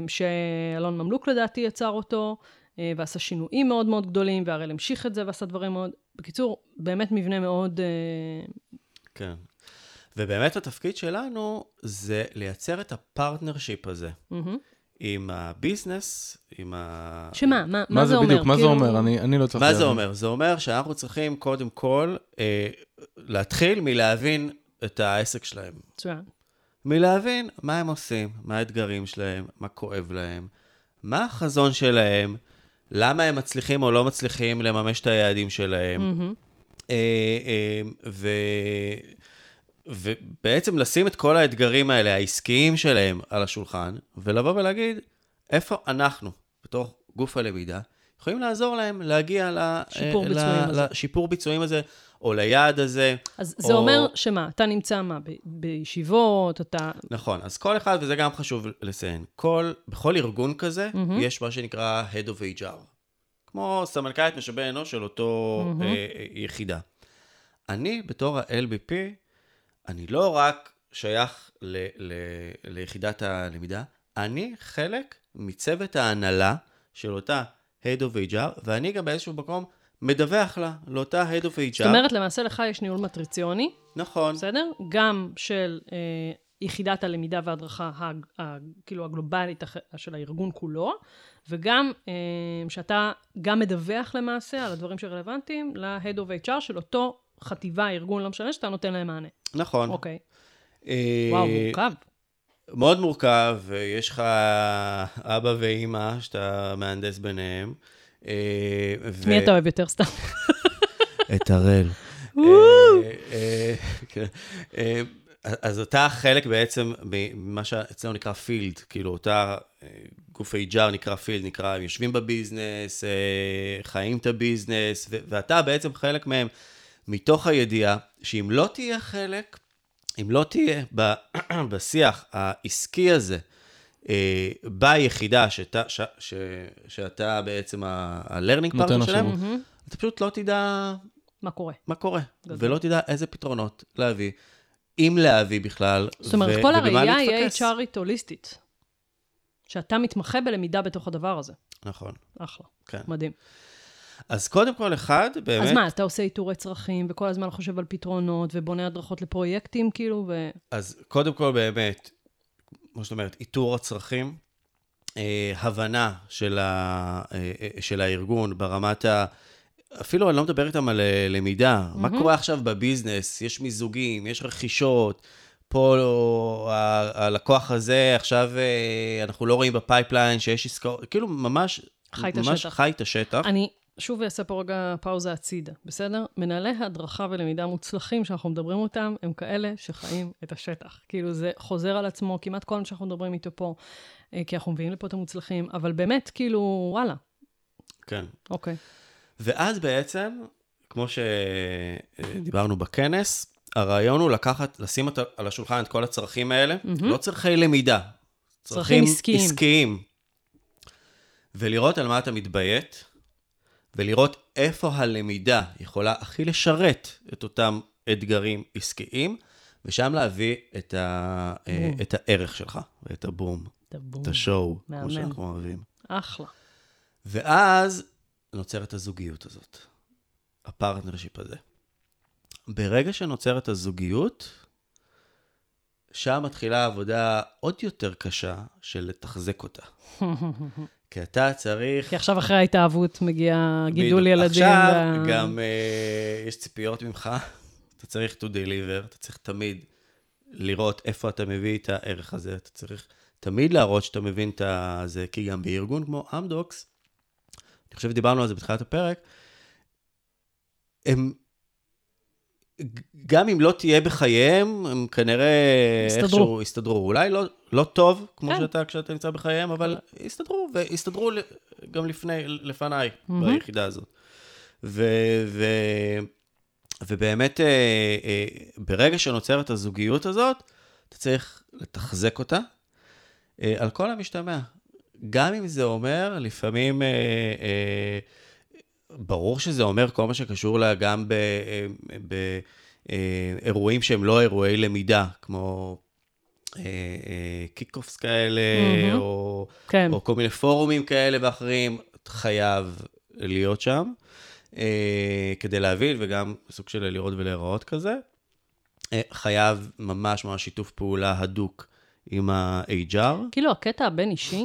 שאלון ממלוק לדעתי יצר אותו, אה, ועשה שינויים מאוד מאוד גדולים, והראל המשיך את זה ועשה דברים מאוד... בקיצור, באמת מבנה מאוד... אה, כן. ובאמת התפקיד שלנו זה לייצר את ה partnership הזה מהמם. עם ה business, עם ה... שמה? מה, מה זה אומר? בדיוק? מה זה כאילו- אומר? אני אני לא צריך... מה זה. אומר? זה אומר שאנחנו צריכים קודם כל אה, להתחיל מלהבין את העסק שלהם. מצוין. מלהבין מה הם עושים, מה האתגרים שלהם, מה כואב להם, מה החזון שלהם, למה הם מצליחים או לא מצליחים לממש את היעדים שלהם. מהמם. אה, אה, ו... ובעצם לשים את כל האתגרים האלה, העסקיים שלהם, על השולחן, ולבוא ולהגיד, איפה אנחנו, בתור גוף הלמידה, יכולים לעזור להם להגיע ל... שיפור אה, ביצועים ל- הזה. לשיפור ביצועים הזה, או ליעד הזה. אז זה או- אומר שמה, אתה נמצא מה, ב- בישיבות, אתה... נכון, אז כל אחד, וזה גם חשוב לציין, כל, בכל ארגון כזה, מהמם. יש מה שנקרא Head of HR. כמו סמנכ"לית משאבי אנוש של אותו. אה, אה, יחידה. אני, בתור ה-LBP, אני לא רק שייך ל, ל, ליחידת הלמידה, אני חלק מצוות ההנהלה של אותה Head of HR, ואני גם באיזשהו מקום מדווח לה, לאותה Head of HR. זאת אומרת, למעשה לך יש ניהול מטריציוני, נכון, בסדר? גם של אה, יחידת הלמידה וההדרכה, הג- ה- כאילו הגלובלית הח- של הארגון כולו, וגם אה, שאתה גם מדווח למעשה על הדברים שרלוונטיים ל-Head of HR של אותו חטיבה, ארגון, לא משנה, שאתה נותן להם מענה. נכון. אוקיי. אה, וואו, מורכב. מאוד מורכב, ויש לך אבא ואימא שאתה מהנדס ביניהם. אה, ו- מי אתה אוהב יותר סתם? את הראל. אה, כן. אז אתה חלק בעצם ממה שאצלנו נקרא פילד, כאילו אותה גוף HR נקרא פילד, נקרא, הם יושבים בביזנס, חיים את הביזנס, ואתה בעצם חלק מהם, מתוך הידיעה שאם לא תהיה חלק, אם לא תהיה ב- בשיח העסקי הזה, אה, ביחידה שאתה, ש, ש, שאתה בעצם ה-learning partner שלהם. מהמם. אתה פשוט לא תדע מה קורה? מה קורה, גדול. ולא תדע איזה פתרונות להביא, אם להביא בכלל, זאת אומרת, ו- כל ובמה הראייה היא להתפקס. HRית הוליסטית. שאתה מתמחה בלמידה בתוך הדבר הזה. נכון, אחלה, כן. מדהים. אז קודם כל, אחד, באמת, אז מה, אתה עושה איתורי צרכים, וכל הזמן חושב על פתרונות, ובונה הדרכות לפרויקטים, כאילו, ו... אז קודם כל, באמת, כמו שאת אומרת, איתור הצרכים, אה, הבנה של, ה, אה, אה, של הארגון ברמת ה... אפילו אני לא מדבר איתם על אה, למידה, מה מהמם. קורה עכשיו ב business, יש מיזוגים, יש רכישות, פה ה- הלקוח הזה, עכשיו אה, אנחנו לא רואים ב pipeline שיש עסקאות, כאילו ממש, חי את ממש השטח. חי את השטח. אני שוב אעשה פה רגע פאוזה הצידה, בסדר? מנהלי הדרכה ולמידה מוצלחים שאנחנו מדברים אותם, הם כאלה שחיים את השטח. כאילו, זה חוזר על עצמו כמעט כל מה שאנחנו מדברים איתו פה, אה, כי אנחנו מביאים לפה את המוצלחים, אבל באמת, כאילו, וואלה, כן. אוקיי. ואז בעצם, כמו שדיברנו בכנס, הרעיון הוא לקחת, לשים על השולחן את כל הצרכים האלה, מהמם. לא צרכי למידה, צרכים עסקיים. עסקיים. ולראות על מה אתה מתביית, ולראות איפה הלמידה יכולה הכי לשרת את אותם אתגרים עסקיים, ושם להביא את, ה, בום. את הערך שלך, ואת הבום, the boom. את ה show, מהמם. כמו שאנחנו אוהבים. אחלה. ואז נוצרת הזוגיות הזאת, ה partnership הזה. ברגע שנוצרת הזוגיות, שם מתחילה העבודה עוד יותר קשה של לתחזק אותה. כי אתה צריך... כי עכשיו אחרי ההתאהבות מגיע גידול. ילדים. עכשיו וה- גם uh, יש ציפיות ממך, אתה צריך to deliver, אתה צריך תמיד לראות איפה אתה מביא את הערך הזה, אתה צריך תמיד להראות שאתה מבין את זה, כי גם בארגון כמו אמדוקס, אני חושב שדיברנו על זה בתחילת הפרק, הם, גם אם לא תהיה בחייהם, הם כנראה. איכשהו יסתדרו. אולי לא, לא טוב, כמו כן. שאתה, כשאתה נמצא בחייהם, אבל יסתדרו, ויסתדרו גם לפני, לפניי, מהמם. ביחידה הזאת. ו, ו, ובאמת, אה, אה, ברגע שנוצרת הזוגיות הזאת, אתה צריך לתחזק אותה אה, על כל המשתמע. גם אם זה אומר, לפעמים, אה, אה, ברור שזה אומר כל מה שקשור לה גם באירועים שהם לא אירועי למידה, כמו קיק-אופס כאלה. או, כן. או כל מיני פורומים כאלה ואחרים, חייב להיות שם, אה, כדי להבין, וגם סוג של לראות ולהיראות כזה. אה, חייב ממש ממש שיתוף פעולה הדוק עם ה-HR. כאילו, הקטע הבין-אישי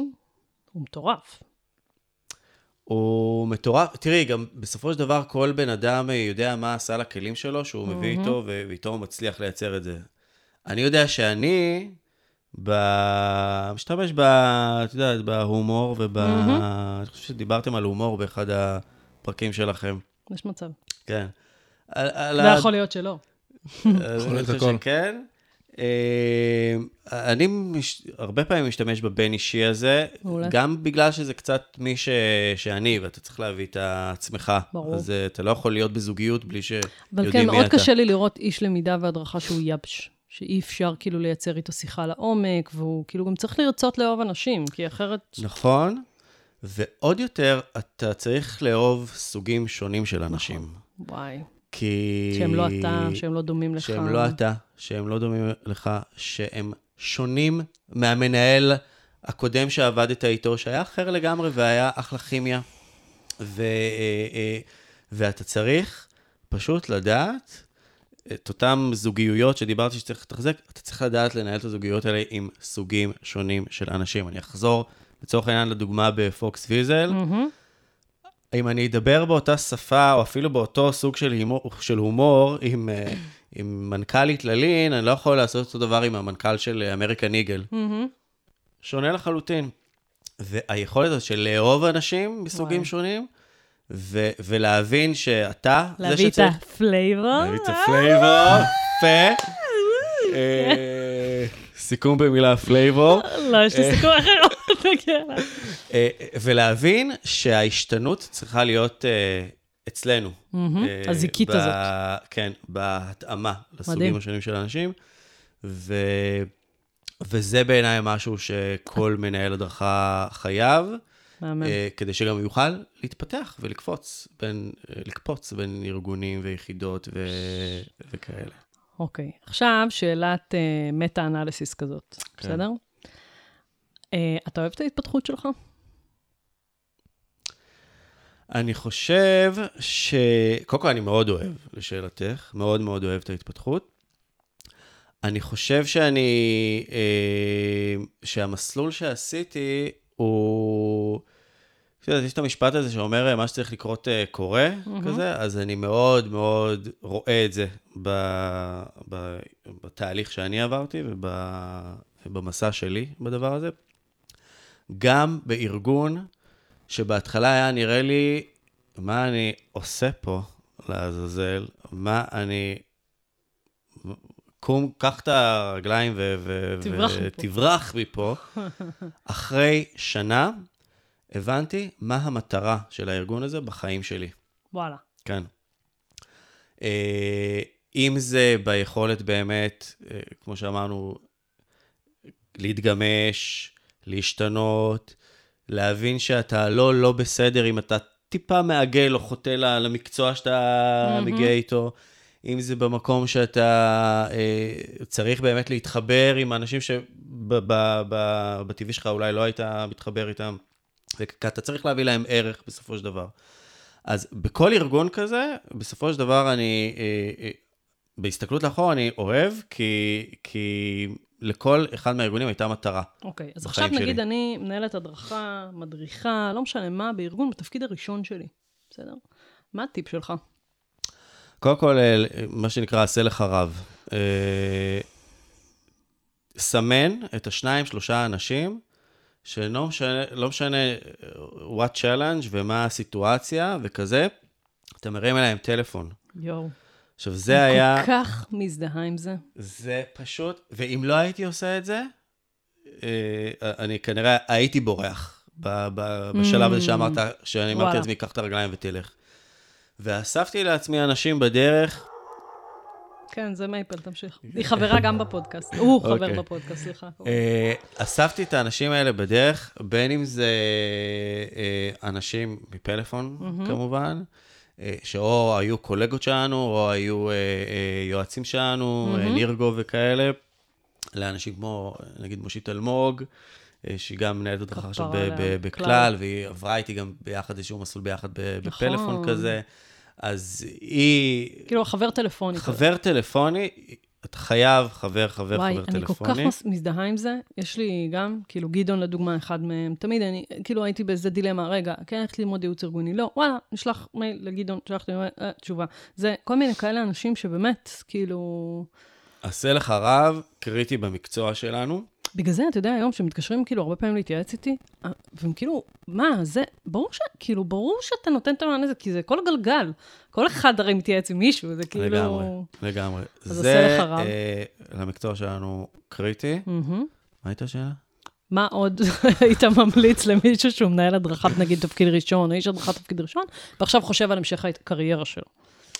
הוא מטורף. הוא מטורף. תראי, גם בסופו של דבר כל בן אדם אה, יודע מה סל הכלים שלו, שהוא מביא איתו, ואיתו הוא מצליח לייצר את זה. אני יודע שאני ב... משתמש ב... את יודעת, בהומור וב... אני חושב שדיברתם על הומור באחד הפרקים שלכם. יש מצב. כן. על, על זה יכול להיות שלא. אז יכול אני להיות חושב הכל. שכן. אה, אני מש... הרבה פעמים משתמש בבין אישי הזה, מעולה. גם בגלל שזה קצת מי ש... שאני, ואתה צריך להביא את עצמך. ברור. אז אה, אתה לא יכול להיות בזוגיות בלי שיודעים מי אבל אתה. כן, מאוד קשה לי לראות איש למידה והדרכה שהוא יבש. שאי אפשר כאילו לייצר איתו שיחה לעומק, והוא כאילו גם צריך לרצות לאהוב אנשים, כי אחרת... נכון, ועוד יותר, אתה צריך לאהוב סוגים שונים של אנשים. וואי. כי... שהם לא אתה, שהם לא דומים לך. שהם לא אתה, שהם לא דומים לך, שהם שונים מהמנהל הקודם שעבדת איתו, שהיה אחר לגמרי והיה אחלה כימיה. ו, אה, אה, ואתה צריך פשוט לדעת את אותן זוגיות שדיברתי שצריך לתחזק, אתה צריך לדעת לנהל את הזוגיות האלה עם סוגים שונים של אנשים. אני אחזור לצורך העניין לדוגמה בפוקס ויזל. מהמם. אם אני אדבר באותה שפה, או אפילו באותו סוג של, הימור, של הומור עם, אה, עם מנכ"לית ללין, אני לא יכול לעשות אותו דבר עם המנכ"ל של אמריקן איגל. שונה לחלוטין. והיכולת הזאת של לאהוב אנשים מסוגים וואי. שונים, ו- ולהבין שאתה זה להביא את שצריך... ה flavor. להביא את ה flavor, פה. אה, סיכום במילה flavor. לא, יש לי סיכום אחר. אליו. אה, ולהבין שההשתנות צריכה להיות אה, אצלנו. אה, הזיקית הזאת. כן, בהתאמה לסוגים. השונים של האנשים. וזה בעיניי משהו שכל מנהל הדרכה חייב. אה, כדי שגם יוכל להתפתח ולקפוץ בין, לקפוץ בין ארגונים ויחידות ו... וכאלה. אוקיי. עכשיו, שאלת מטה-אנליסיס כזאת, כן. בסדר? אה, אתה אוהב את ההתפתחות שלך? אני חושב ש... קודם כל, אני מאוד אוהב, לשאלתך, מאוד מאוד אוהב את ההתפתחות. אני חושב שאני... אה, שהמסלול שעשיתי הוא... יש את המשפט הזה שאומר, מה שצריך לקרות אה, קורה, כזה, אז אני מאוד מאוד רואה את זה ב, ב, בתהליך שאני עברתי וב, ובמסע שלי בדבר הזה. גם בארגון שבהתחלה היה נראה לי, מה אני עושה פה, לעזאזל, מה אני... קום, קח את הרגליים ו- ו- תברח מפה. ותברח מפה. אחרי שנה הבנתי מה המטרה של הארגון הזה בחיים שלי. וואלה. כן. אה, אם זה ביכולת באמת, אה, כמו שאמרנו, להתגמש, להשתנות, להבין שאתה לא לא בסדר אם אתה טיפה מעגל או חוטא למקצוע שאתה מהמם. מגיע איתו, אם זה במקום שאתה אה, צריך באמת להתחבר עם האנשים שבטבעי שלך אולי לא היית מתחבר איתם, ואתה צריך להביא להם ערך בסופו של דבר. אז בכל ארגון כזה, בסופו של דבר אני, אה, אה, בהסתכלות לאחור אני אוהב, כי, כי לכל אחד מהארגונים הייתה מטרה. אוקיי, אז בחיים עכשיו נגיד שלי. אני מנהלת הדרכה, מדריכה, לא משנה מה, בארגון, בתפקיד הראשון שלי, בסדר? מה הטיפ שלך? קודם כל, אה, מה שנקרא, עשה לך רב. אה, סמן את השניים, שלושה אנשים, שלא משנה, לא משנה what challenge ומה הסיטואציה וכזה, אתה מרים אליהם טלפון. יואו. עכשיו, זה היה... אני כל כך מזדהה עם זה. זה פשוט, ואם לא הייתי עושה את זה, אה, אני כנראה הייתי בורח ב- ב- בשלב הזה שאמרת, שאני אמרתי. לעצמי, קח את הרגליים ותלך. ואספתי לעצמי אנשים בדרך, כן, זה מייפל, תמשיך. היא חברה גם בפודקאסט. הוא חבר אוקיי. בפודקאסט, סליחה. אה, אספתי את האנשים האלה בדרך, בין אם זה אה, אנשים מפלאפון, כמובן, אה, שאו היו קולגות שלנו, או היו אה, אה, יועצים שלנו, אה, נירגו וכאלה, לאנשים כמו, נגיד, מושית אלמוג, אה, שהיא גם מנהלת הדרכה עכשיו בכלל, כלל. והיא עברה איתי גם ביחד איזשהו מסלול ביחד ב- נכון. בפלאפון כזה. אז היא כאילו, החבר טלפוני. חבר טלפוני, אתה חייב חבר, חבר, וואי, חבר אני כל כך טלפוני. מס- מזדהה עם זה. יש לי גם, כאילו, גדעון לדוגמה, אחד מהם. תמיד אני, כאילו, הייתי באיזה דילמה, רגע, כן, הלכתי ללמוד ייעוץ ארגוני? לא, וואלה, נשלח מייל לגדעון, שלחתי אה, תשובה. זה כל מיני כאלה אנשים שבאמת, כאילו... עשה לך רב, קריטי במקצוע שלנו. בגלל זה, אתה יודע, היום, שמתקשרים כאילו הרבה פעמים להתייעץ איתי, אה, והם כאילו, מה, זה, ברור ש... כאילו, ברור שאתה נותן את המענה הזה, כי זה כל גלגל. כל אחד הרי מתייעץ עם מישהו, זה כאילו... לגמרי, לגמרי. אז זה עושה לך רב. אה, למקצוע שלנו קריטי. מה הייתה השאלה? מה עוד היית ממליץ למישהו שהוא מנהל הדרכת, נגיד, תפקיד ראשון, או איש הדרכת תפקיד ראשון, ועכשיו חושב על המשך הקריירה שלו?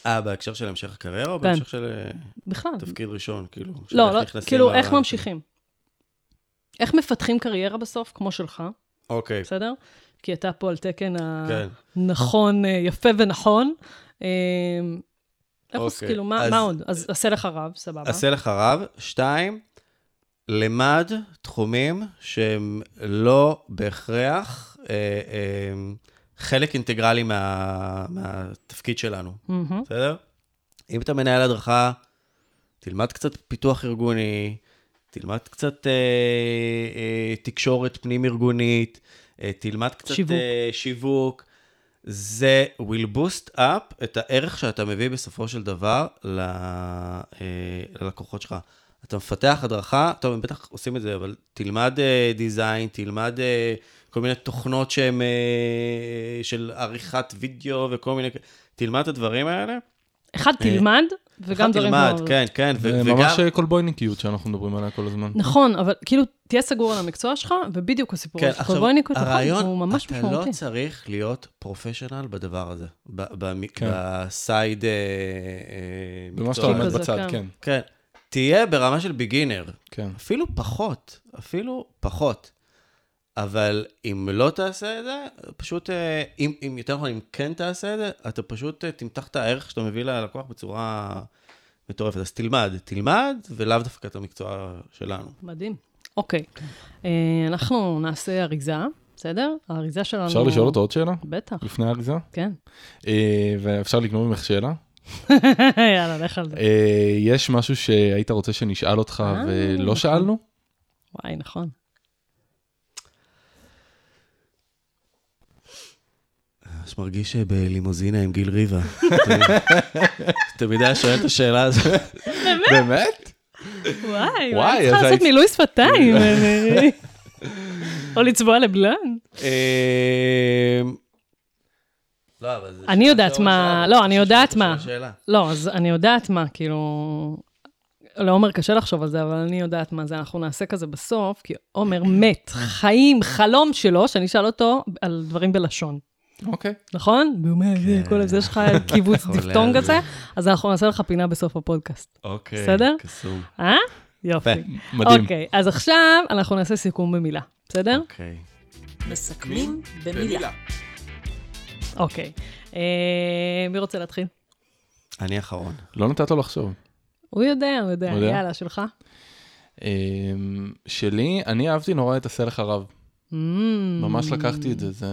אה, בהקשר של המשך הקריירה, או כן. בהקשר של אה, בכלל. תפקיד ראשון, כאילו? לא, לא, כאילו, איך ממשיכים? איך מפתחים קריירה בסוף, כמו שלך, אוקיי, בסדר? כי אתה פה על תקן כן. הנכון, אה, יפה ונכון. אה, איך עושים, אוקיי, כאילו, מה אז- מה עוד? אז עשה לך רב, סבבה. עשה לך רב. שתיים, למד תחומים שהם לא בהכרח אה, אה, חלק אינטגרלי מה- מהתפקיד שלנו. מהמם. בסדר? אם אתה מנהל הדרכה, תלמד קצת פיתוח ארגוני, תלמד קצת אה, אה, תקשורת פנים-ארגונית, אה, תלמד קצת שיווק. אה, שיווק. זה will boost up את הערך שאתה מביא בסופו של דבר ל, אה, ללקוחות שלך. אתה מפתח הדרכה, טוב, הם בטח עושים את זה, אבל תלמד אה, דיזיין, תלמד אה, כל מיני תוכנות שהן אה, של עריכת וידאו וכל מיני, תלמד את הדברים האלה. אחד, תלמד, וגם דברים תלמד, כמו... כן, כן, ו- זה וגם... ממש קולבויניקיות שאנחנו מדברים עליה כל הזמן. נכון, אבל כאילו, תהיה סגור על המקצוע שלך, ובדיוק הסיפור כן, הזה. עכשיו, קולבויניקות, נכון, הרעיון, הוא ממש אתה משמעותי. לא צריך להיות פרופשיונל בדבר הזה, ב- ב- כן. בסייד אה, אה, במה שאתה. כזה, בצד, כן. כן. כן, תהיה ברמה של ביגינר, כן. אפילו פחות, אפילו פחות. אבל אם לא תעשה את זה, פשוט, אה, אם, אם יותר נכון, אם כן תעשה את זה, אתה פשוט אה, תמתח את הערך שאתה מביא ללקוח בצורה מטורפת. אז תלמד, תלמד, ולאו דווקא את המקצוע שלנו. מדהים. אוקיי, אה, אנחנו נעשה אריזה, בסדר? האריזה שלנו... אפשר לשאול אותו עוד שאלה? בטח, לפני האריזה? כן. ואפשר לגנוב ממך שאלה? יאללה, לך על זה. יש משהו שהיית רוצה שנשאל אותך ולא נכון. שאלנו? וואי, נכון. ממש מרגיש שבלימוזינה עם גיל ריבה. תמיד- היה שואל את השאלה הזאת. באמת? וואי, וואי, וואי, צריכה לעשות מילוי שפתיים. אני- או לצבוע לבלן. אמ, לא, אבל זה... אני יודעת מה- לא, אני יודעת מה. לא, אז אני יודעת מה, כאילו... לעומר קשה לחשוב על זה, אבל אני יודעת מה זה. אנחנו נעשה כזה בסוף, כי עומר מת, חיים, חלום שלו, שאני אשאל אותו על דברים בלשון. אוקיי. נכון? והוא אומר, "זה, כל הזה שלך קיבוץ חולה דיפטונג על זה. כזה, אז אנחנו נעשה לך פינה בסוף הפודקאסט. אוקיי. בסדר? קסום. אה? יופי. יפה. מדהים. אוקיי, אז עכשיו אנחנו נעשה סיכום במילה, בסדר? אוקיי. מסכמים במילה. אוקיי. אה, מי רוצה להתחיל? אני אחרון. לא נתת לו לחשוב. הוא יודע, הוא יודע. יאללה, שלך. אה, שלי, אני אהבתי נורא את עשה לך רב. Mm. ממש לקחתי את זה, זה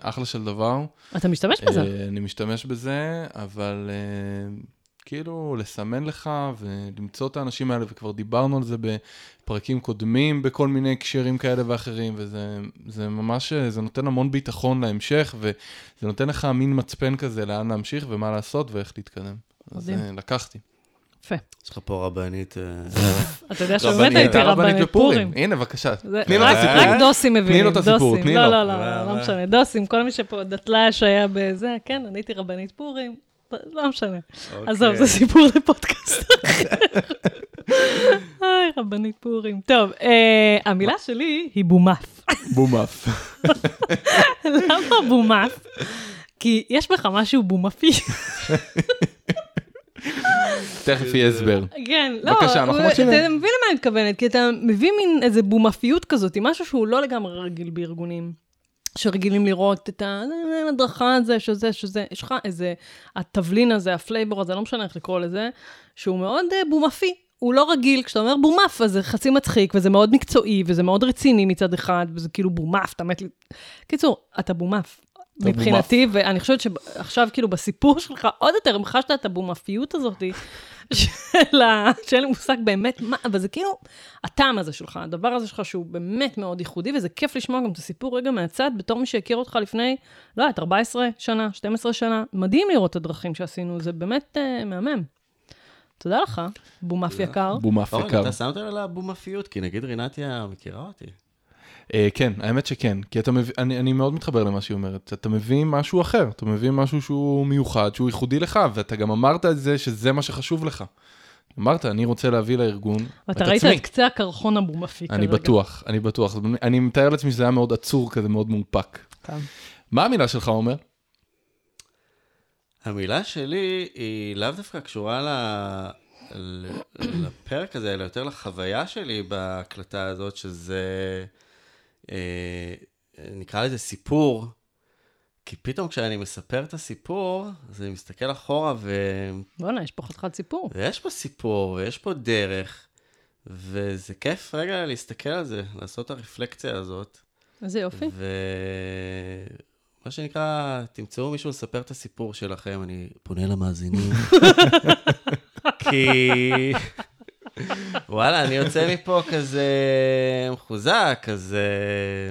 אחלה של דבר. אתה משתמש בזה? אה, אני משתמש בזה, אבל אה, כאילו לסמן לך ולמצוא את האנשים האלה, וכבר דיברנו על זה בפרקים קודמים, בכל מיני הקשרים כאלה ואחרים, וזה זה ממש, אה, זה נותן המון ביטחון להמשך, וזה נותן לך מין מצפן כזה לאן להמשיך ומה לעשות ואיך להתקדם. אז לקחתי. יפה. יש לך פה רבנית... אה, אתה יודע שבאמת הייתי רבנית. פורים. הנה, בבקשה. תני לו את הסיפור. רק דוסים מבינים, לו את הסיפור. תני לא, לו. לא, לא, מה, לא מה? משנה. דוסים, כל מי שפה, דתל"ש היה בזה, כן, אני הייתי רבנית פורים, לא משנה. עזוב, אוקיי. זה סיפור לפודקאסט אחר. היי, רבנית פורים. טוב, אה, המילה שלי היא בומף. בומאף. למה בומף? כי יש בך משהו בומפי. תכף יהיה הסבר. כן, לא, בבקשה, אנחנו הוא- מקשיבים. אתה מבין למה אני מתכוונת, כי אתה מביא מין איזה בומפיות כזאת, משהו שהוא לא לגמרי רגיל בארגונים. שרגילים לראות את ההדרכה הזה, שזה, שזה, יש לך איזה, התבלין הזה, ה flavor הזה, לא משנה איך לקרוא לזה, שהוא מאוד אה, בומפי. הוא לא רגיל, כשאתה אומר בומף, אז זה חצי מצחיק, וזה מאוד מקצועי, וזה מאוד רציני מצד אחד, וזה כאילו בומף, אתה מת לי... קיצור, אתה בומף. מבחינתי, ואני חושבת שעכשיו, כאילו, בסיפור שלך, עוד יותר המחשת את הבומפיות הזאת, של ה... שאין לי מושג באמת מה, אבל זה כאילו הטעם הזה שלך, הדבר הזה שלך שהוא באמת מאוד ייחודי, וזה כיף לשמוע גם את הסיפור רגע מהצד, בתור מי שהכיר אותך לפני, לא יודעת, 14 שנה, 12 שנה. מדהים לראות את הדרכים שעשינו, זה באמת uh, מהמם. תודה לך, בומף יקר. בומאף יקר. אתה שמת על הבומפיות, כי נגיד רינתיה מכירה אותי. אה, כן, האמת שכן, כי אתה מבין, אני, אני מאוד מתחבר למה שהיא אומרת, אתה מביא משהו אחר, אתה מביא משהו שהוא מיוחד, שהוא ייחודי לך, ואתה גם אמרת את זה שזה מה שחשוב לך. אמרת, אני רוצה להביא לארגון את ואתה ראית עצמי. את קצה הקרחון הבומפי כרגע. אני בטוח, אני בטוח. אני מתאר לעצמי שזה היה מאוד עצור כזה, מאוד מאופק. כן. מה המילה שלך אומר? המילה שלי היא לאו דווקא קשורה ל... ל... לפרק הזה, אלא יותר לחוויה שלי בהקלטה הזאת, שזה... אה, נקרא לזה סיפור, כי פתאום כשאני מספר את הסיפור, אז אני מסתכל אחורה ו... בואנה, יש פה חתיכת סיפור. ויש פה סיפור, ויש פה דרך, וזה כיף רגע להסתכל על זה, לעשות את הרפלקציה הזאת. איזה יופי. ומה שנקרא, תמצאו מישהו לספר את הסיפור שלכם, אני פונה למאזינים. כי... וואלה, אני יוצא מפה כזה מחוזק, כזה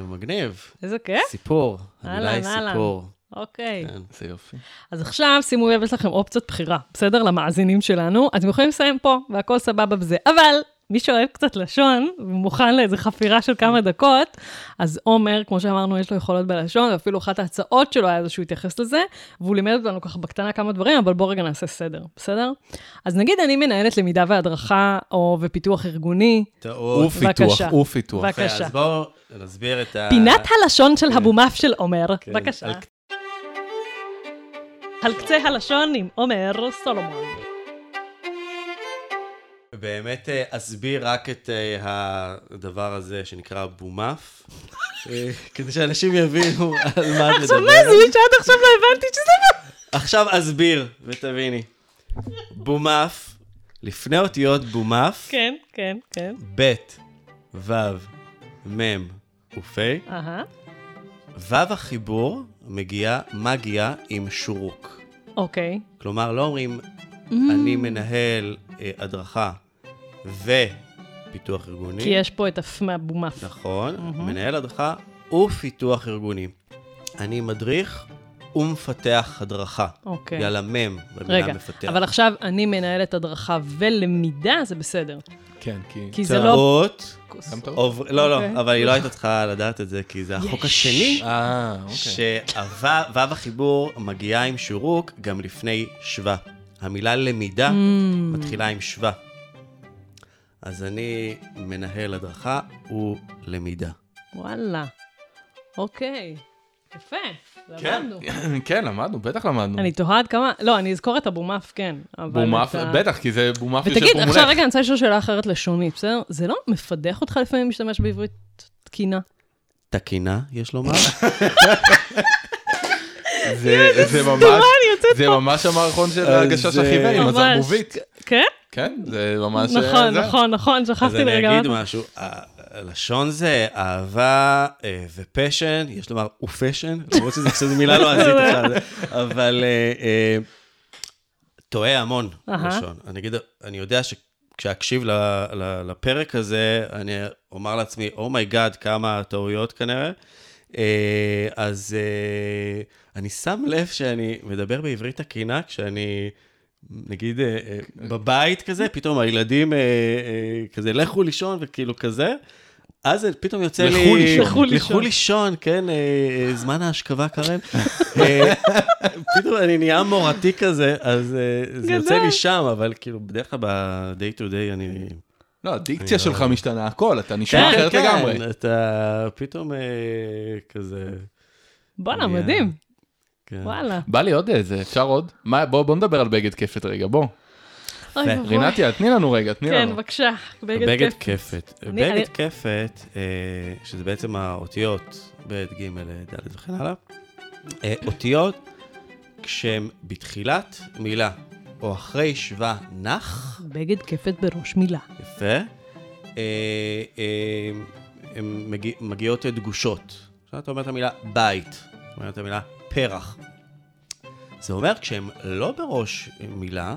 מגניב. איזה כיף. סיפור, המילה היא. סיפור. אוקיי. כן. זה יופי. אז עכשיו, שימו לב, יש לכם אופציות בחירה, בסדר? למאזינים שלנו. אתם יכולים לסיים פה, והכל סבבה בזה. אבל, מי שאוהב קצת לשון, ומוכן לאיזה חפירה של כמה דקות, אז עומר, כמו שאמרנו, יש לו יכולות בלשון, ואפילו אחת ההצעות שלו היה זה שהוא התייחס לזה, והוא לימד אותנו ככה בקטנה כמה דברים, אבל בואו רגע נעשה סדר, בסדר? אז נגיד אני מנהלת למידה והדרכה, או ופיתוח ארגוני, טעות. ופיתוח. ופיתוח. בבקשה. יפה, אז בואו נסביר את ה... פינת הלשון של הבומף של עומר, כן, בבקשה. על קצה הלשון עם עומר סולומון. באמת אה, אסביר רק את אה, הדבר הזה שנקרא בומף, אה, כדי שאנשים יבינו על מה את עכשיו מה מדברת. זה שעד עכשיו לא הבנתי שזה עכשיו אסביר ותביני. בומף, לפני אותיות בומף, כן, כן, כן. ב', ו', מ' ופ'. ו' החיבור מגיע, מגיע עם שורוק. אוקיי. כלומר, לא אומרים, אני מנהל אה, הדרכה ופיתוח ארגוני. כי יש פה את הפ מהבומף. נכון, מנהל הדרכה ופיתוח ארגוני. אני מדריך ומפתח הדרכה. אוקיי. בגלל המם במילה רגע, מפתח. אבל עכשיו אני מנהלת הדרכה ולמידה, זה בסדר. כן, כי... כי זה לא... טעות, טעות? עובר... לא, לא, אוקיי. אבל היא לא הייתה צריכה לדעת את זה, כי זה החוק השני, אה, אוקיי. שהוו החיבור מגיעה עם שורוק גם לפני שווה. המילה למידה Mm. מתחילה עם שווה. אז אני מנהל הדרכה ולמידה. וואלה. אוקיי. יפה. למדנו. כן, למדנו, בטח למדנו. אני תוהה עד כמה... לא, אני אזכור את הבומף, כן. בומאף, בטח, כי זה בומאף יושב פה ותגיד. עכשיו רגע, אני רוצה לשאול שאלה אחרת לשונית, בסדר? זה לא מפדח אותך לפעמים להשתמש בעברית תקינה? תקינה, יש לומר. זה זה ממש, המערכון של הגשש אה, החיוור עם. הזרבובית. כן? כן, זה ממש... אה, נכון, זה. נכון, נכון, אז שכחתי אני לרגע. אגיד משהו, הלשון זה אהבה אה, ו passion, יש לומר ו passion, למרות שזו מילה לועזית עכשיו, אבל אה, אה, טועה המון. לשון. אני אגיד, אני יודע שכשאקשיב ל- ל- לפרק הזה, אני אומר לעצמי, oh my god, כמה טעויות כנראה. אה, אז אה, אני שם לב שאני מדבר בעברית תקינה כשאני נגיד אה, אה, בבית כזה, פתאום הילדים אה, כזה, לכו לישון וכאילו כזה. אז פתאום יוצא לי... לכו לישון. לכו לישון. כן, זמן ההשכבה קרן. פתאום אני נהיה מורתי כזה, אז זה יוצא. לי שם, אבל כאילו, בדרך כלל ב-day to day אני... לא, הדיקציה לא- שלך משתנה, הכל, אתה נשמע אחרת לגמרי. כן, אתה פתאום כזה... בואנה, מדהים. כן. וואלה. בא לי עוד איזה, אפשר עוד? מה, בוא בוא נדבר על בגד כפת רגע, בוא. אוי ואבוי. רינתיה, תני לנו רגע, תני כן, לנו. בבקשה. בגד בגד כיף. כפת. אני- אני- בגד כפת, אה, שזה בעצם האותיות ב', ג', ד' וכן הלאה. אה, אותיות כשהן בתחילת מילה, או אחרי שווה נח, בגד כפת בראש מילה. יפה, אה, אה, הן מגיע, מגיעות דגושות. עכשיו אתה אומר את המילה בית, אתה אומר את המילה פרח. זה אומר כשהן לא בראש מילה,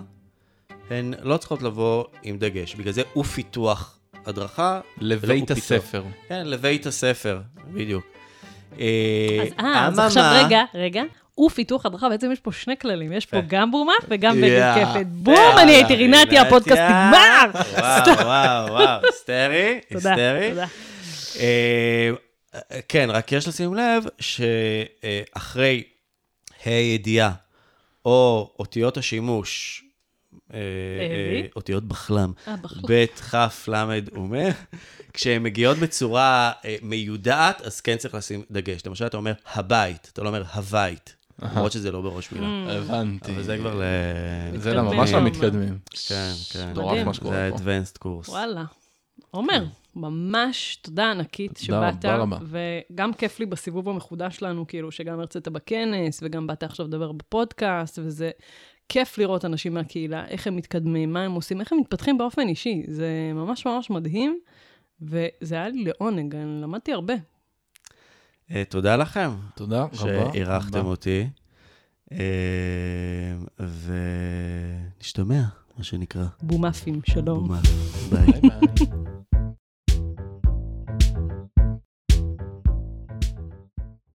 הן לא צריכות לבוא עם דגש. בגלל זה ופיתוח הדרכה. לבית. הספר. כן, לבית הספר, בדיוק. אה, אז אה, אז עכשיו רגע, רגע. ופיתוח הדרכה, בעצם יש פה שני כללים, יש פה יפה. גם בומאף וגם בגד יאה. כפת. בום, אני הייתי רינתי. הפודקאסט נגמר! וואו, וואו, וואו, היסטרי, תודה, היסטרי. אה, כן, רק יש לשים לב שאחרי ה' ידיעה, או אותיות השימוש, אה. אה, אותיות בחלם. ב', כ', ל' ומה, כשהן מגיעות בצורה מיודעת, אז כן צריך לשים דגש. למשל, אתה אומר הבית, אתה לא אומר הבית, למרות שזה לא בראש מילה. Mm. הבנתי. אבל זה כבר ל... זה מתקדמים. ממש לא מתקדמים. כן, כן. מטורף מדהים. מה שקורה זה advanced קורס. וואלה. עומר, ממש תודה ענקית תודה שבאת, רבה רבה. וגם כיף לי בסיבוב המחודש שלנו, כאילו, שגם הרצית בכנס, וגם באת עכשיו לדבר בפודקאסט, וזה כיף לראות אנשים מהקהילה, איך הם מתקדמים, מה הם עושים, איך הם מתפתחים באופן אישי. זה ממש ממש מדהים, וזה היה לי לעונג, אני למדתי הרבה. אה, תודה לכם תודה רבה. שאירחתם. אותי, אה, ונשתמע, מה שנקרא. בומאפים, שלום. ביי ביי.